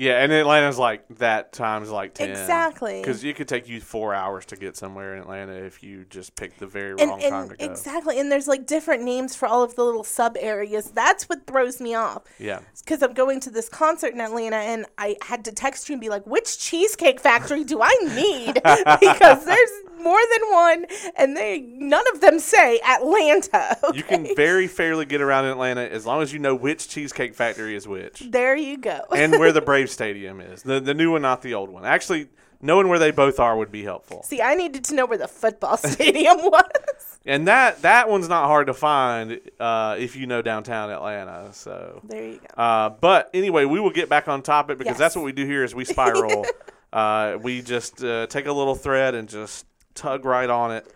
yeah. And Atlanta's like that times like ten. Exactly. Because it could take you four hours to get somewhere in Atlanta if you just pick the very and, wrong time and to go. exactly. And there's like different names for all of the little sub areas. That's what throws me off. Yeah. because I'm going to this concert in Atlanta and I had to text you and be like, which cheesecake factory do I need? because there's more than one and they none of them say Atlanta. You can very fairly get around Atlanta as long as you know which Cheesecake Factory is which There you go. and where the Brave Stadium is. The the new one, not the old one. Actually, knowing where they both are would be helpful. See, I needed to know where the football stadium was. And that that one's not hard to find uh, if you know downtown Atlanta. So, There you go. uh, but anyway, we will get back on topic because Yes. that's what we do here is we spiral. uh, we just uh, take a little thread and just tug right on it.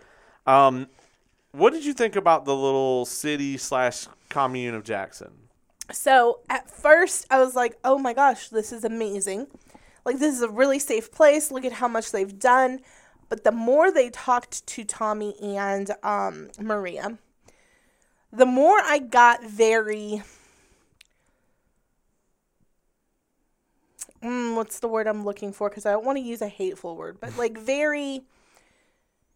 Um, what did you think about the little city slash commune of Jackson? So at first, I was like, oh my gosh, this is amazing. Like, this is a really safe place. Look at how much they've done. But the more they talked to Tommy and um, Maria, the more I got very. Mm, what's the word I'm looking for? Because I don't want to use a hateful word, but like very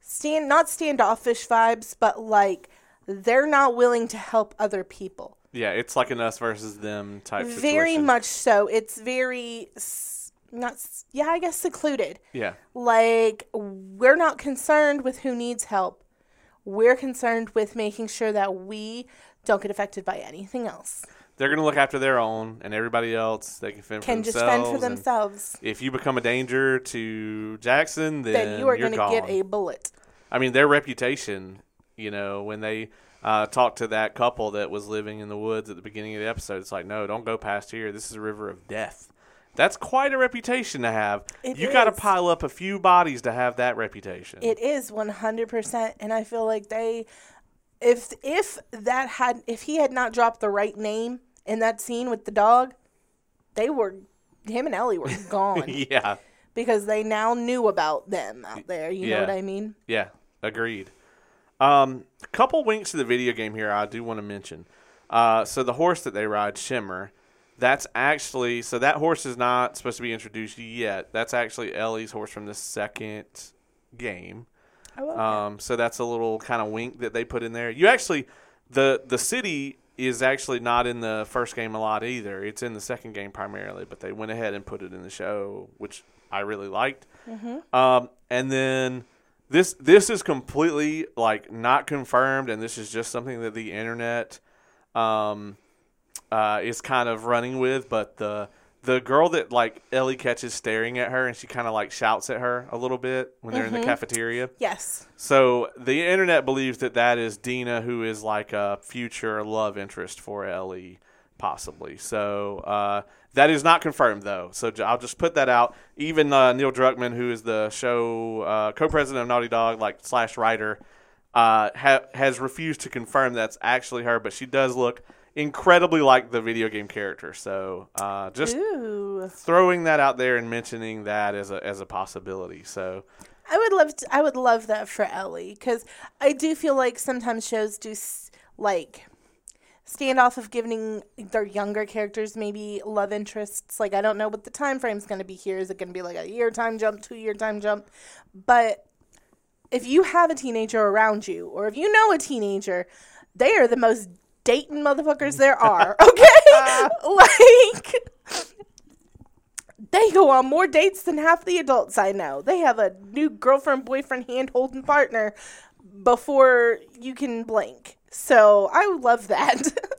stand not standoffish vibes, but like they're not willing to help other people. Yeah, it's like an us versus them type situation. Very much so. It's very not yeah, I guess secluded. Yeah. Like we're not concerned with who needs help. We're concerned with making sure that we don't get affected by anything else. They're going to look after their own, and everybody else, they can fend Can for just fend for and themselves. If you become a danger to Jackson, then, Then you are to gone. get a bullet. I mean, their reputation, you know, when they uh, talked to that couple that was living in the woods at the beginning of the episode, it's like, no, don't go past here. This is a river of death. That's quite a reputation to have. It you got to pile up a few bodies to have that reputation. It is 100% and I feel like they if if that had if he had not dropped the right name in that scene with the dog, they were him and Ellie were gone yeah, because they now knew about them out there, you know what I mean? yeah, agreed. Um, a couple winks to the video game here I do want to mention. Uh, so the horse that they ride, Shimmer, that's actually so that horse is not supposed to be introduced yet. That's actually Ellie's horse from the second game. Um, so that's a little kind of wink that they put in there. You actually, the the city is actually not in the first game a lot either. It's in the second game primarily, but they went ahead and put it in the show, which I really liked. Um, and then this this is completely like not confirmed, and this is just something that the internet um, uh, is kind of running with. But the the girl that like Ellie catches staring at her, and she kind of like shouts at her a little bit when they're in the cafeteria. yes. So the internet believes that that is Dina, who is like a future love interest for Ellie, possibly. So uh, that is not confirmed, though. So j- I'll just put that out. Even uh, Neil Druckmann, who is the show uh, co-president of Naughty Dog, like slash writer, uh, ha- has refused to confirm that's actually her. But she does look incredibly like the video game character. So uh, just Ooh. throwing that out there and mentioning that as a as a possibility. So. I would love to, I would love that for Ellie cuz I do feel like sometimes shows do s- like stand off of giving their younger characters maybe love interests. Like I don't know what the time frame's going to be here. Is it going to be like a year time jump, 2 year time jump? But if you have a teenager around you or if you know a teenager, they are the most dating motherfuckers there are, okay? Uh. like they go on more dates than half the adults I know. They have a new girlfriend, boyfriend, hand holding partner before you can blink. So I love that.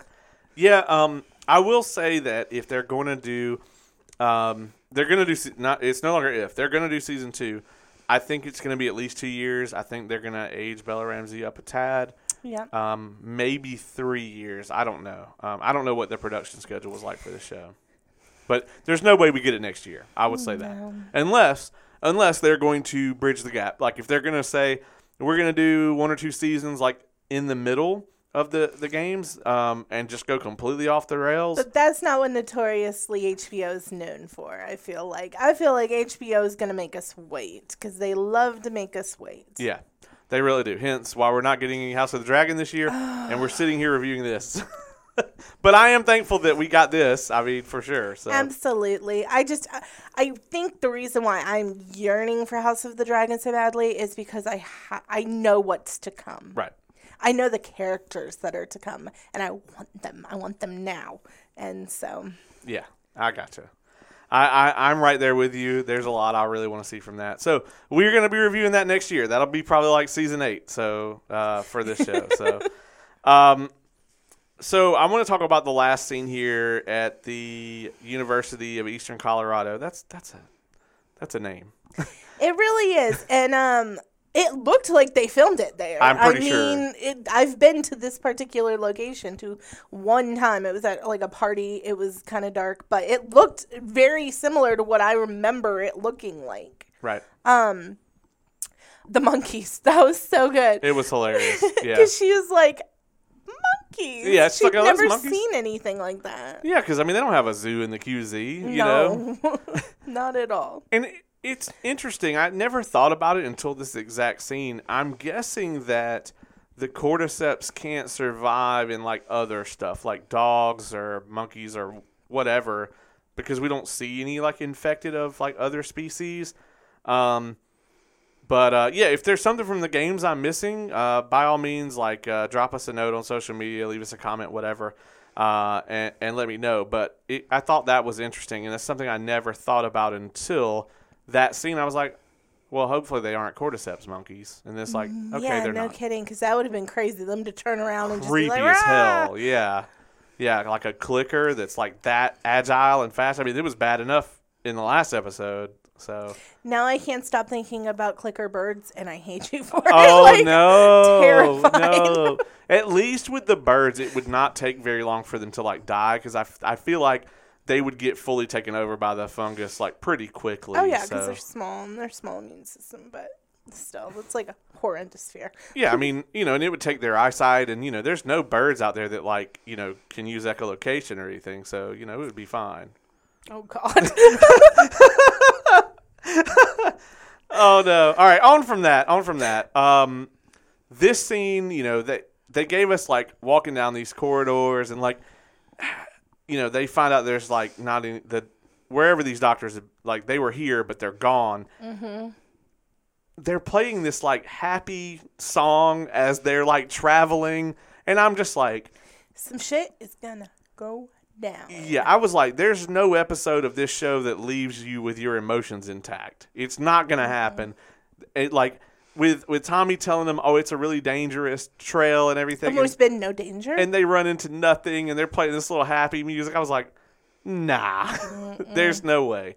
Yeah, um, I will say that if they're going to do, um, they're going to do not. It's no longer if they're going to do season two. I think it's going to be at least two years. I think they're going to age Bella Ramsey up a tad, yeah. um, maybe three years. I don't know. Um, I don't know what their production schedule was like for the show, but there's no way we get it next year. I would say that unless unless they're going to bridge the gap. Like if they're going to say we're going to do one or two seasons like in the middle of the the games um, and just go completely off the rails. But that's not what notoriously HBO is known for. I feel like I feel like HBO is going to make us wait because they love to make us wait. Yeah, they really do. Hence why we're not getting any House of the Dragon this year, and we're sitting here reviewing this. but I am thankful that we got this. I mean, for sure. So Absolutely. I just I- think the reason why I'm yearning for House of the Dragon so badly is because I ha- I know what's to come. right. I know the characters that are to come, and I want them. I want them now. And so, Yeah, I gotcha. I, I I'm right there with you. There's a lot I really want to see from that. So we're gonna be reviewing that next year. That'll be probably like season eight. So uh, for this show. so um, so I want to talk about the last scene here at the University of Eastern Colorado. That's that's a that's a name. it really is. And um, it looked like they filmed it there. I'm pretty I sure. mean, it, I've been to this particular location to one time. It was at like a party. It was kind of dark, but it looked very similar to what I remember it looking like. Right. Um, the monkeys. That was so good. It was hilarious. Yeah. Because she was like, monkeys. Yeah, She'd like, oh, never monkeys. seen anything like that. Yeah, because I mean they don't have a zoo in the QZ, you know. no, not at all. And it, it's interesting. I never thought about it until this exact scene. I'm guessing that the cordyceps can't survive in like other stuff, like dogs or monkeys or whatever, because we don't see any like infected of like other species. Um, But uh, yeah, if there's something from the games I'm missing, uh, by all means, like uh, drop us a note on social media, leave us a comment, whatever, uh, and, and let me know. But it, I thought that was interesting, and it's something I never thought about until that scene. I was like, well, hopefully they aren't cordyceps monkeys, and it's like, okay, Mm, yeah, they're no not. kidding, because that would have been crazy. Them to turn around and just Creepy like, as "Rah!" hell, yeah, yeah, like a clicker that's like that agile and fast. I mean, it was bad enough in the last episode. So, Now I can't stop thinking about clicker birds, and I hate you for oh it. Like, no, terrifying. no. At least with the birds, it would not take very long for them to like die because I, f- I feel like they would get fully taken over by the fungus like pretty quickly. Oh yeah, because so. they're small and they're small immune system, but still, it's like a horrendous fear. Yeah, I mean, you know, and it would take their eyesight, and you know, there's no birds out there that like, you know, can use echolocation or anything, so you know, it would be fine. Oh god. Oh no! All right, on from that. On from that. Um, this scene, you know, they they gave us like walking down these corridors, and like, you know, they find out there's like not any the wherever these doctors like they were here, but they're gone. Mm-hmm. They're playing this like happy song as they're like traveling, and I'm just like, Some shit is gonna go down. Yeah, I was like, there's no episode of this show that leaves you with your emotions intact. It's not gonna Mm-hmm. happen. It like with with Tommy telling them, oh, it's a really dangerous trail and everything, There's and, been no danger. and they run into nothing, and they're playing this little happy music. I was like, nah, there's no way.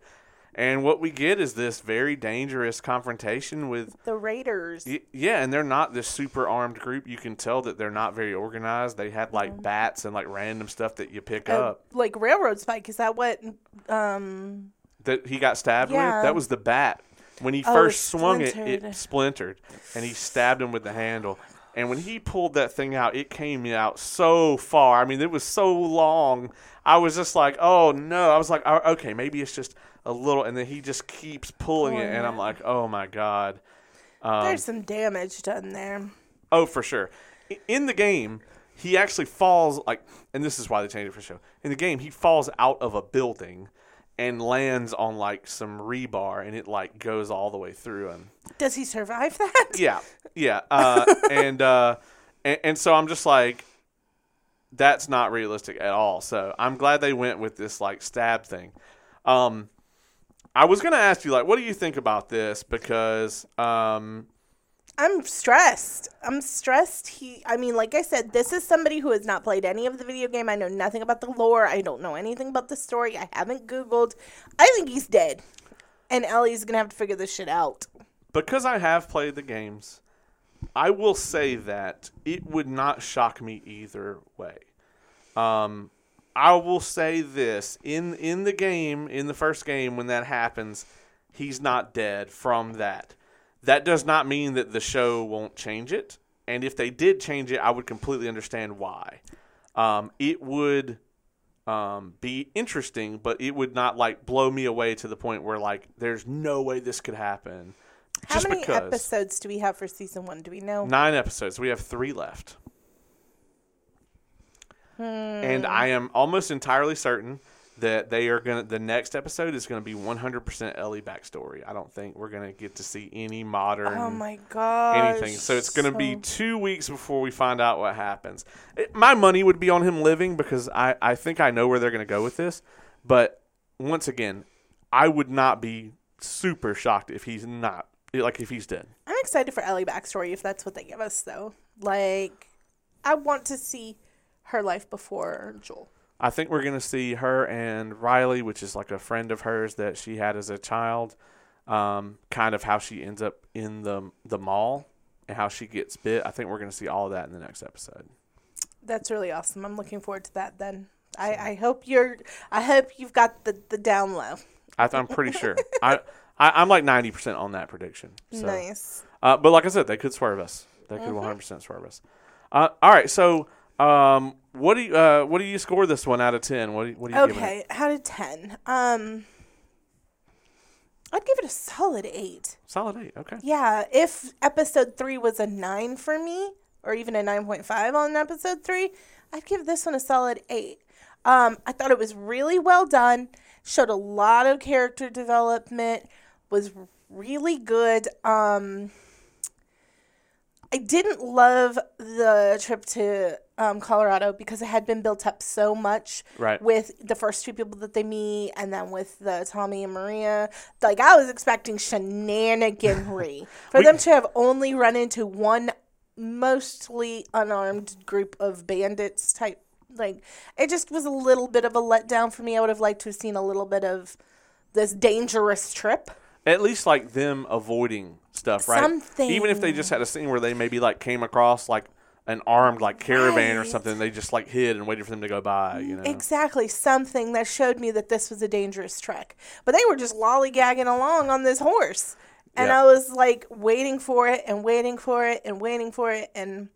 And what we get is this very dangerous confrontation with the Raiders. Y- Yeah, and they're not this super armed group. You can tell that they're not very organized. They had like bats and like random stuff that you pick Uh, up. like railroad spike. Is that what? Um. that he got stabbed Yeah. with. That was the bat. When he Oh, first it swung it, it splintered, and he stabbed him with the handle. And when he pulled that thing out, it came out so far. I mean, it was so long. I was just like, "Oh no!" I was like, "Oh, "Okay, maybe it's just a little." And then he just keeps pulling it, Pulling and I'm like, "Oh my god!" Um, There's some damage done there. Oh, for sure. In the game, he actually falls like, and this is why they changed it for show. In the game, he falls out of a building and lands on like some rebar, and it like goes all the way through him. Does he survive that? Yeah, yeah. Uh, and, uh, and and so I'm just like, that's not realistic at all. So I'm glad they went with this like stab thing. Um, I was gonna ask you like, what do you think about this? Because um, I'm stressed. I'm stressed. He, I mean, like I said, this is somebody who has not played any of the video game. I know nothing about the lore. I don't know anything about the story. I haven't Googled. I think he's dead. And Ellie's going to have to figure this shit out. because I have played the games, I will say that it would not shock me either way. Um, I will say this in in the game, in the first game, when that happens, he's not dead from that. That does not mean that the show won't change it. And if they did change it, I would completely understand why. Um, it would um, be interesting, but it would not like blow me away to the point where like there's no way this could happen. How many because episodes do we have for season one? Do we know? nine episodes, we have three left, and I am almost entirely certain that they are gonna. The next episode is gonna be 100% Ellie backstory. I don't think we're gonna get to see any modern Oh my god. anything. So it's going to be two weeks before we find out what happens. It, my money would be on him living because I, I think I know where they're going to go with this. But once again, I would not be super shocked if he's not like if he's dead. I'm excited for Ellie backstory if that's what they give us, though. Like, I want to see her life before Joel. I think we're going to see her and Riley, which is like a friend of hers that she had as a child. Um, kind of how she ends up in the the mall and how she gets bit. I think we're going to see all of that in the next episode. That's really awesome. I'm looking forward to that. Then I, I hope you're. I hope you've got the the down low. I, I'm pretty sure. I, I I'm like ninety percent on that prediction. So. Nice. Uh, but like I said, they could swerve us. They could one hundred percent swerve us. Uh, all right, so um, what do you uh, what do you score this one out of ten? What do you, what do you give it? Okay, out of ten, um, I'd give it a solid eight. Solid eight. Okay. Yeah, if episode three was a nine for me, or even a nine point five on episode three, I'd give this one a solid eight. Um, I thought it was really well done. Showed a lot of character development. Was really good. Um, I didn't love the trip to um, Colorado because it had been built up so much Right. with the first two people that they meet and then with the Tommy and Maria. Like, I was expecting shenaniganry for We- them to have only run into one mostly unarmed group of bandits type. Like, it just was a little bit of a letdown for me. I would have liked to have seen a little bit of this dangerous trip. At least like them avoiding stuff, right? Something. Even if they just had a scene where they maybe like came across like an armed like caravan or something, they just like hid and waited for them to go by. You know. Exactly, something that showed me that this was a dangerous trek. But they were just lollygagging along on this horse. And Yeah. I was like waiting for it and waiting for it and waiting for it. And,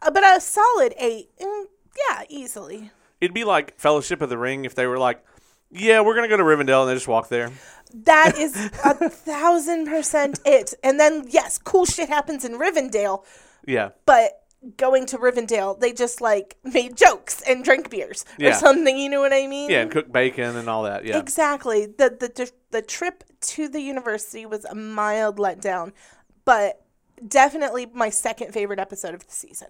uh, but a solid eight. Mm, yeah, easily. It'd be like Fellowship of the Ring if they were like, "Yeah, we're gonna go to Rivendell," and they just walk there. That is a thousand percent it. And then, yes, cool shit happens in Rivendell. Yeah. But going to Rivendell, they just like made jokes and drank beers or Yeah. something. You know what I mean? Yeah, and cook bacon and all that. Yeah. Exactly. The, the the the trip to the university was a mild letdown, but definitely my second favorite episode of the season.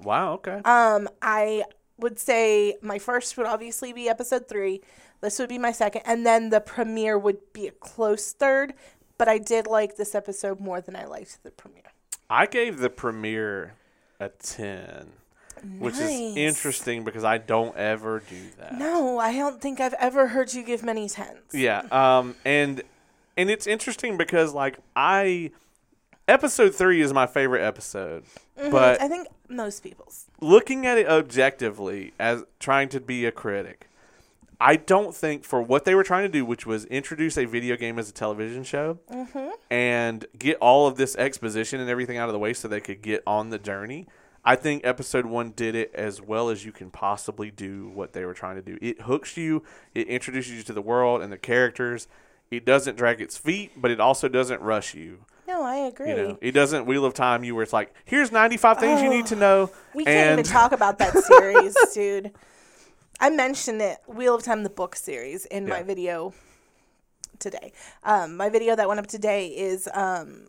Wow. Okay. Um, I would say my first would obviously be episode three. This would be my second, and then the premiere would be a close third. But I did like this episode more than I liked the premiere. I gave the premiere a ten, which is interesting because I don't ever do that. No, I don't think I've ever heard you give many tens. Yeah. Um. And and it's interesting because like I, episode three is my favorite episode, but I think most people's. looking at it objectively as trying to be a critic, I don't think for what they were trying to do, which was introduce a video game as a television show mm-hmm. and get all of this exposition and everything out of the way so they could get on the journey. I think episode one did it as well as you can possibly do what they were trying to do. It hooks you, it introduces you to the world and the characters. It doesn't drag its feet, but it also doesn't rush you. No, I agree. You know, it doesn't Wheel of Time you where it's like, here's 95 things you need to oh, know. We can't and even talk about that series, dude. I mentioned it, Wheel of Time, the book series, in my video today. Um, my video that went up today is um,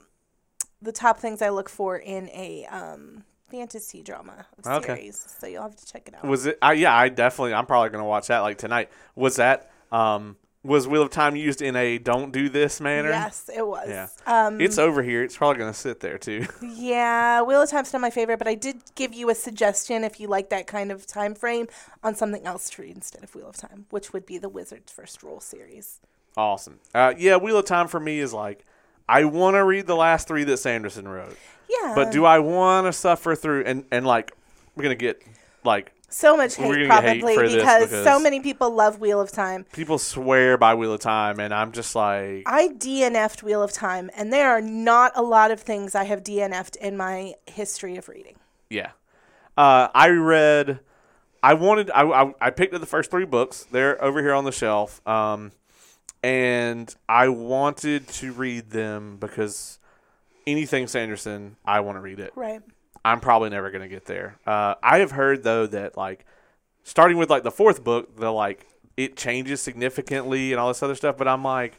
the top things I look for in a um, fantasy drama Okay. series. So you'll have to check it out. Was it? I yeah, I definitely. I'm probably gonna watch that like tonight. Was that? Um, was Wheel of Time used in a "Don't do this" manner? Yes, it was. Yeah. Um, It's over here. It's probably gonna sit there too. Yeah, Wheel of Time's not my favorite, but I did give you a suggestion if you like that kind of time frame on something else to read instead of Wheel of Time, which would be the Wizard's First Rule series. awesome. Uh, yeah, Wheel of Time for me is like, I want to read the last three that Sanderson wrote, Yeah, but do I want to suffer through and and like we're gonna get like so much We're hate gonna get hate probably for this because, so because- many people love Wheel of Time. people swear by Wheel of Time, and I'm just like, I DNF'd Wheel of Time, and there are not a lot of things I have DNF'd in my history of reading. Yeah. Uh, I read. I wanted. I, I I picked up the first three books. They're over here on the shelf. Um, and I wanted to read them because anything Sanderson, I want to read it. Right. I'm probably never gonna get there. Uh, I have heard though that like starting with like the fourth book, the like it changes significantly and all this other stuff. But I'm like,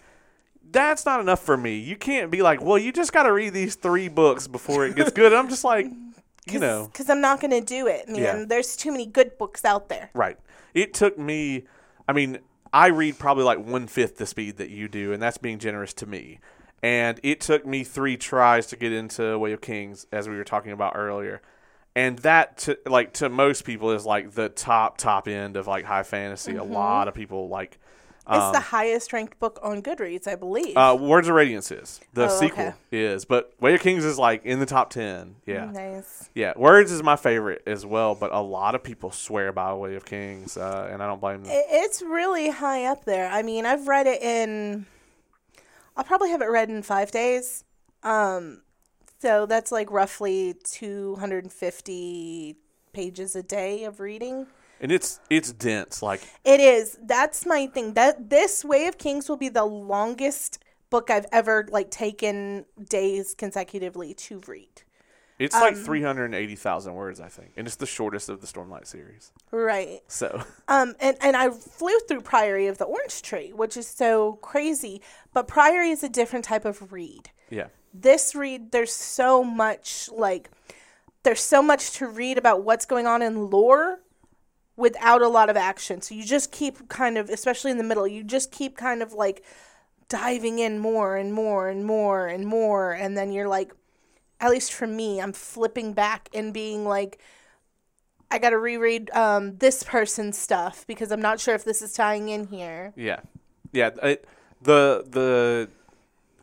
that's not enough for me. You can't be like, well, you just got to read these three books before it gets good. I'm just like, you know, Because I'm not going to do it, man. Yeah. There's too many good books out there. right. It took me. I mean, I read probably like one fifth the speed that you do, and that's being generous to me. And it took me three tries to get into Way of Kings, as we were talking about earlier. And that, to, like to most people, is like the top top end of like high fantasy. A lot of people like. It's Um, the highest ranked book on Goodreads, I believe. uh, Words of Radiance is the Oh, sequel okay. is, but Way of Kings is like in the top ten. Yeah, Nice. yeah. Words is my favorite as well, but a lot of people swear by Way of Kings, uh, and I don't blame them. It's really high up there. I mean, I've read it in. I'll probably have it read in five days. Um, so that's like roughly 250 pages a day of reading. and it's it's dense. Like It is. That's my thing. That this Way of Kings will be the longest book I've ever like taken days consecutively to read. It's like 380,000 words, I think. And it's the shortest of the Stormlight series. Right. So, Um, and, and I flew through Priory of the Orange Tree, which is so crazy. But Priory is a different type of read. yeah. This read, there's so much, like, there's so much to read about what's going on in lore without a lot of action. So you just keep kind of, especially in the middle, you just keep kind of like diving in more and more and more and more. And then you're like, at least for me, I'm flipping back and being like, I got to reread um, this person's stuff because I'm not sure if this is tying in here. Yeah. Yeah. It, the, the,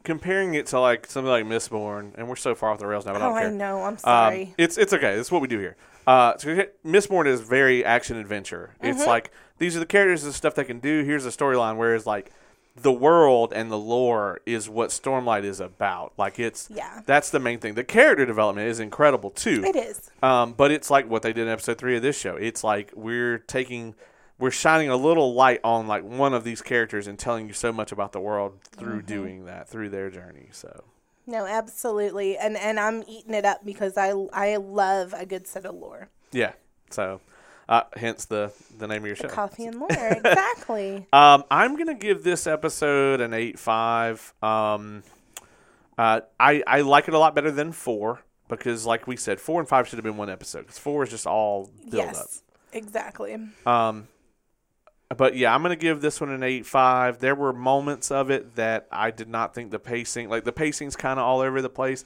comparing it to like something like Mistborn, and we're so far off the rails now, but I Oh, don't I know. I'm Um, sorry. it's it's okay. It's what we do here. Uh, so Mistborn is very action adventure. Mm-hmm. It's like these are the characters and stuff they can do. Here's the storyline. Whereas like the world and the lore is what Stormlight is about. Like it's Yeah. that's the main thing. The character development is incredible too. it is. Um, but it's like what they did in episode three of this show. It's like we're taking, we're shining a little light on like one of these characters and telling you so much about the world through Mm-hmm. doing that through their journey. So No, absolutely. And and I'm eating it up because I I love a good set of lore. yeah, so uh, hence the the name of your show. Coffee and lore. exactly. Um, I'm gonna give this episode an eight five. Um, uh, I I like it a lot better than four because, like we said, four and five should have been one episode because four is just all build up. yes. Exactly. Um, but yeah, I'm gonna give this one an eight five. There were moments of it that I did not think the pacing, like the pacing's kind of all over the place,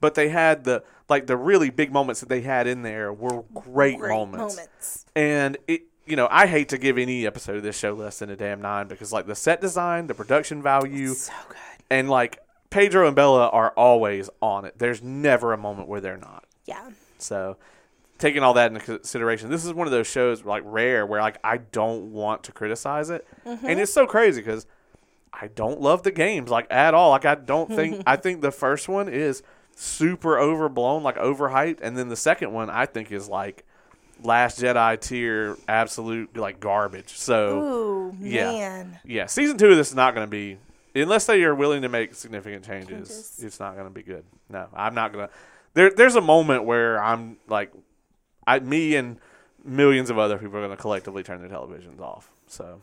but they had the like the really big moments that they had in there were great, Great moments. moments. And it, you know, I hate to give any episode of this show less than a damn nine because like the set design, the production value, So good. and like Pedro and Bella are always on it. There's never a moment where they're not. Yeah. So, taking all that into consideration, this is one of those shows like rare where like I don't want to criticize it, mm-hmm. and it's so crazy because I don't love the games like at all. Like I don't think I think the first one is super overblown, like overhyped, and then the second one I think is like Last Jedi tier, absolute like garbage. So Ooh, yeah. man. yeah, season two of this is not going to be unless they are willing to make significant changes. Changes. It's not going to be good. No, I'm not going to. There, there's a moment where I'm like, I, me and millions of other people are going to collectively turn their televisions off. So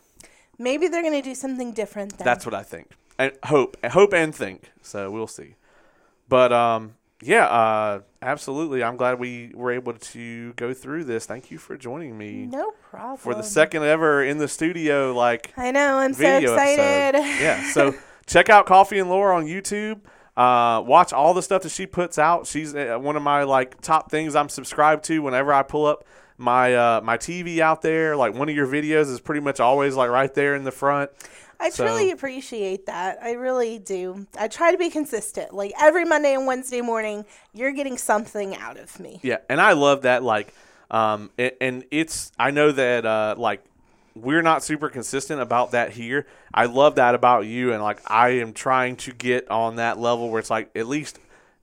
Maybe they're gonna do something different then. that's what I think. And hope, hope, and think. So we'll see. But um, yeah, uh, absolutely. I'm glad we were able to go through this. Thank you for joining me no problem. for the second ever in the studio. Like I know. I'm so excited. episode. Yeah. So check out Coffee and Lore on YouTube. Uh, watch all the stuff that she puts out. She's uh, one of my like top things I'm subscribed to. Whenever I pull up my uh, my TV out there, like one of your videos is pretty much always like right there in the front. I So- truly appreciate that. I really do. I try to be consistent. Like every Monday and Wednesday morning, you're getting something out of me. Yeah, and I love that. Like, um, a- and it's I know that uh, like we're not super consistent about that here. I love that about you, and like I am trying to get on that level where it's like at least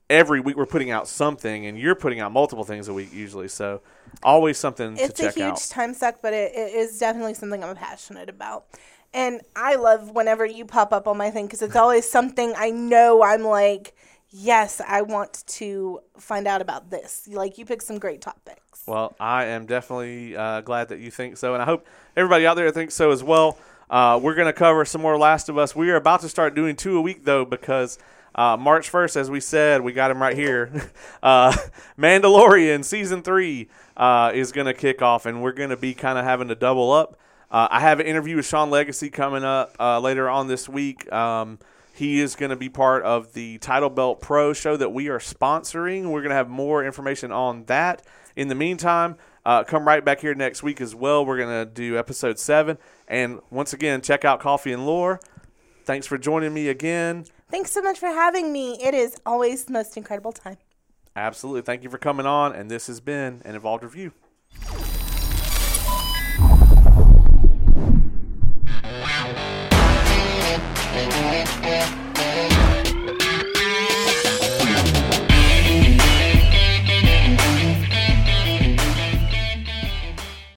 every week we're putting out something, and you're putting out multiple things a week usually. So always something It's a huge out. time suck, but it, it is definitely something I'm passionate about. And I love whenever you pop up on my thing because it's always something I know I'm like, yes, I want to find out about this. Like you pick some great topics. Well, I am definitely uh, glad that you think so, and I hope everybody out there thinks so as well. Uh, we're going to cover some more Last of Us. We are about to start doing two a week though, because uh, March first, as we said, we got him right here. uh, Mandalorian season three uh, is going to kick off, and we're going to be kind of having to double up. Uh, I have an interview with Sean Legacy coming up uh, later on this week. Um, he is going to be part of the Title Belt Pro show that we are sponsoring. We're going to have more information on that. In the meantime, uh, come right back here next week as well. We're going to do episode seven. And once again, check out Coffee and Lore. Thanks for joining me again. Thanks so much for having me. It is always the most incredible time. Absolutely. Thank you for coming on. And this has been an Evolved Review. You.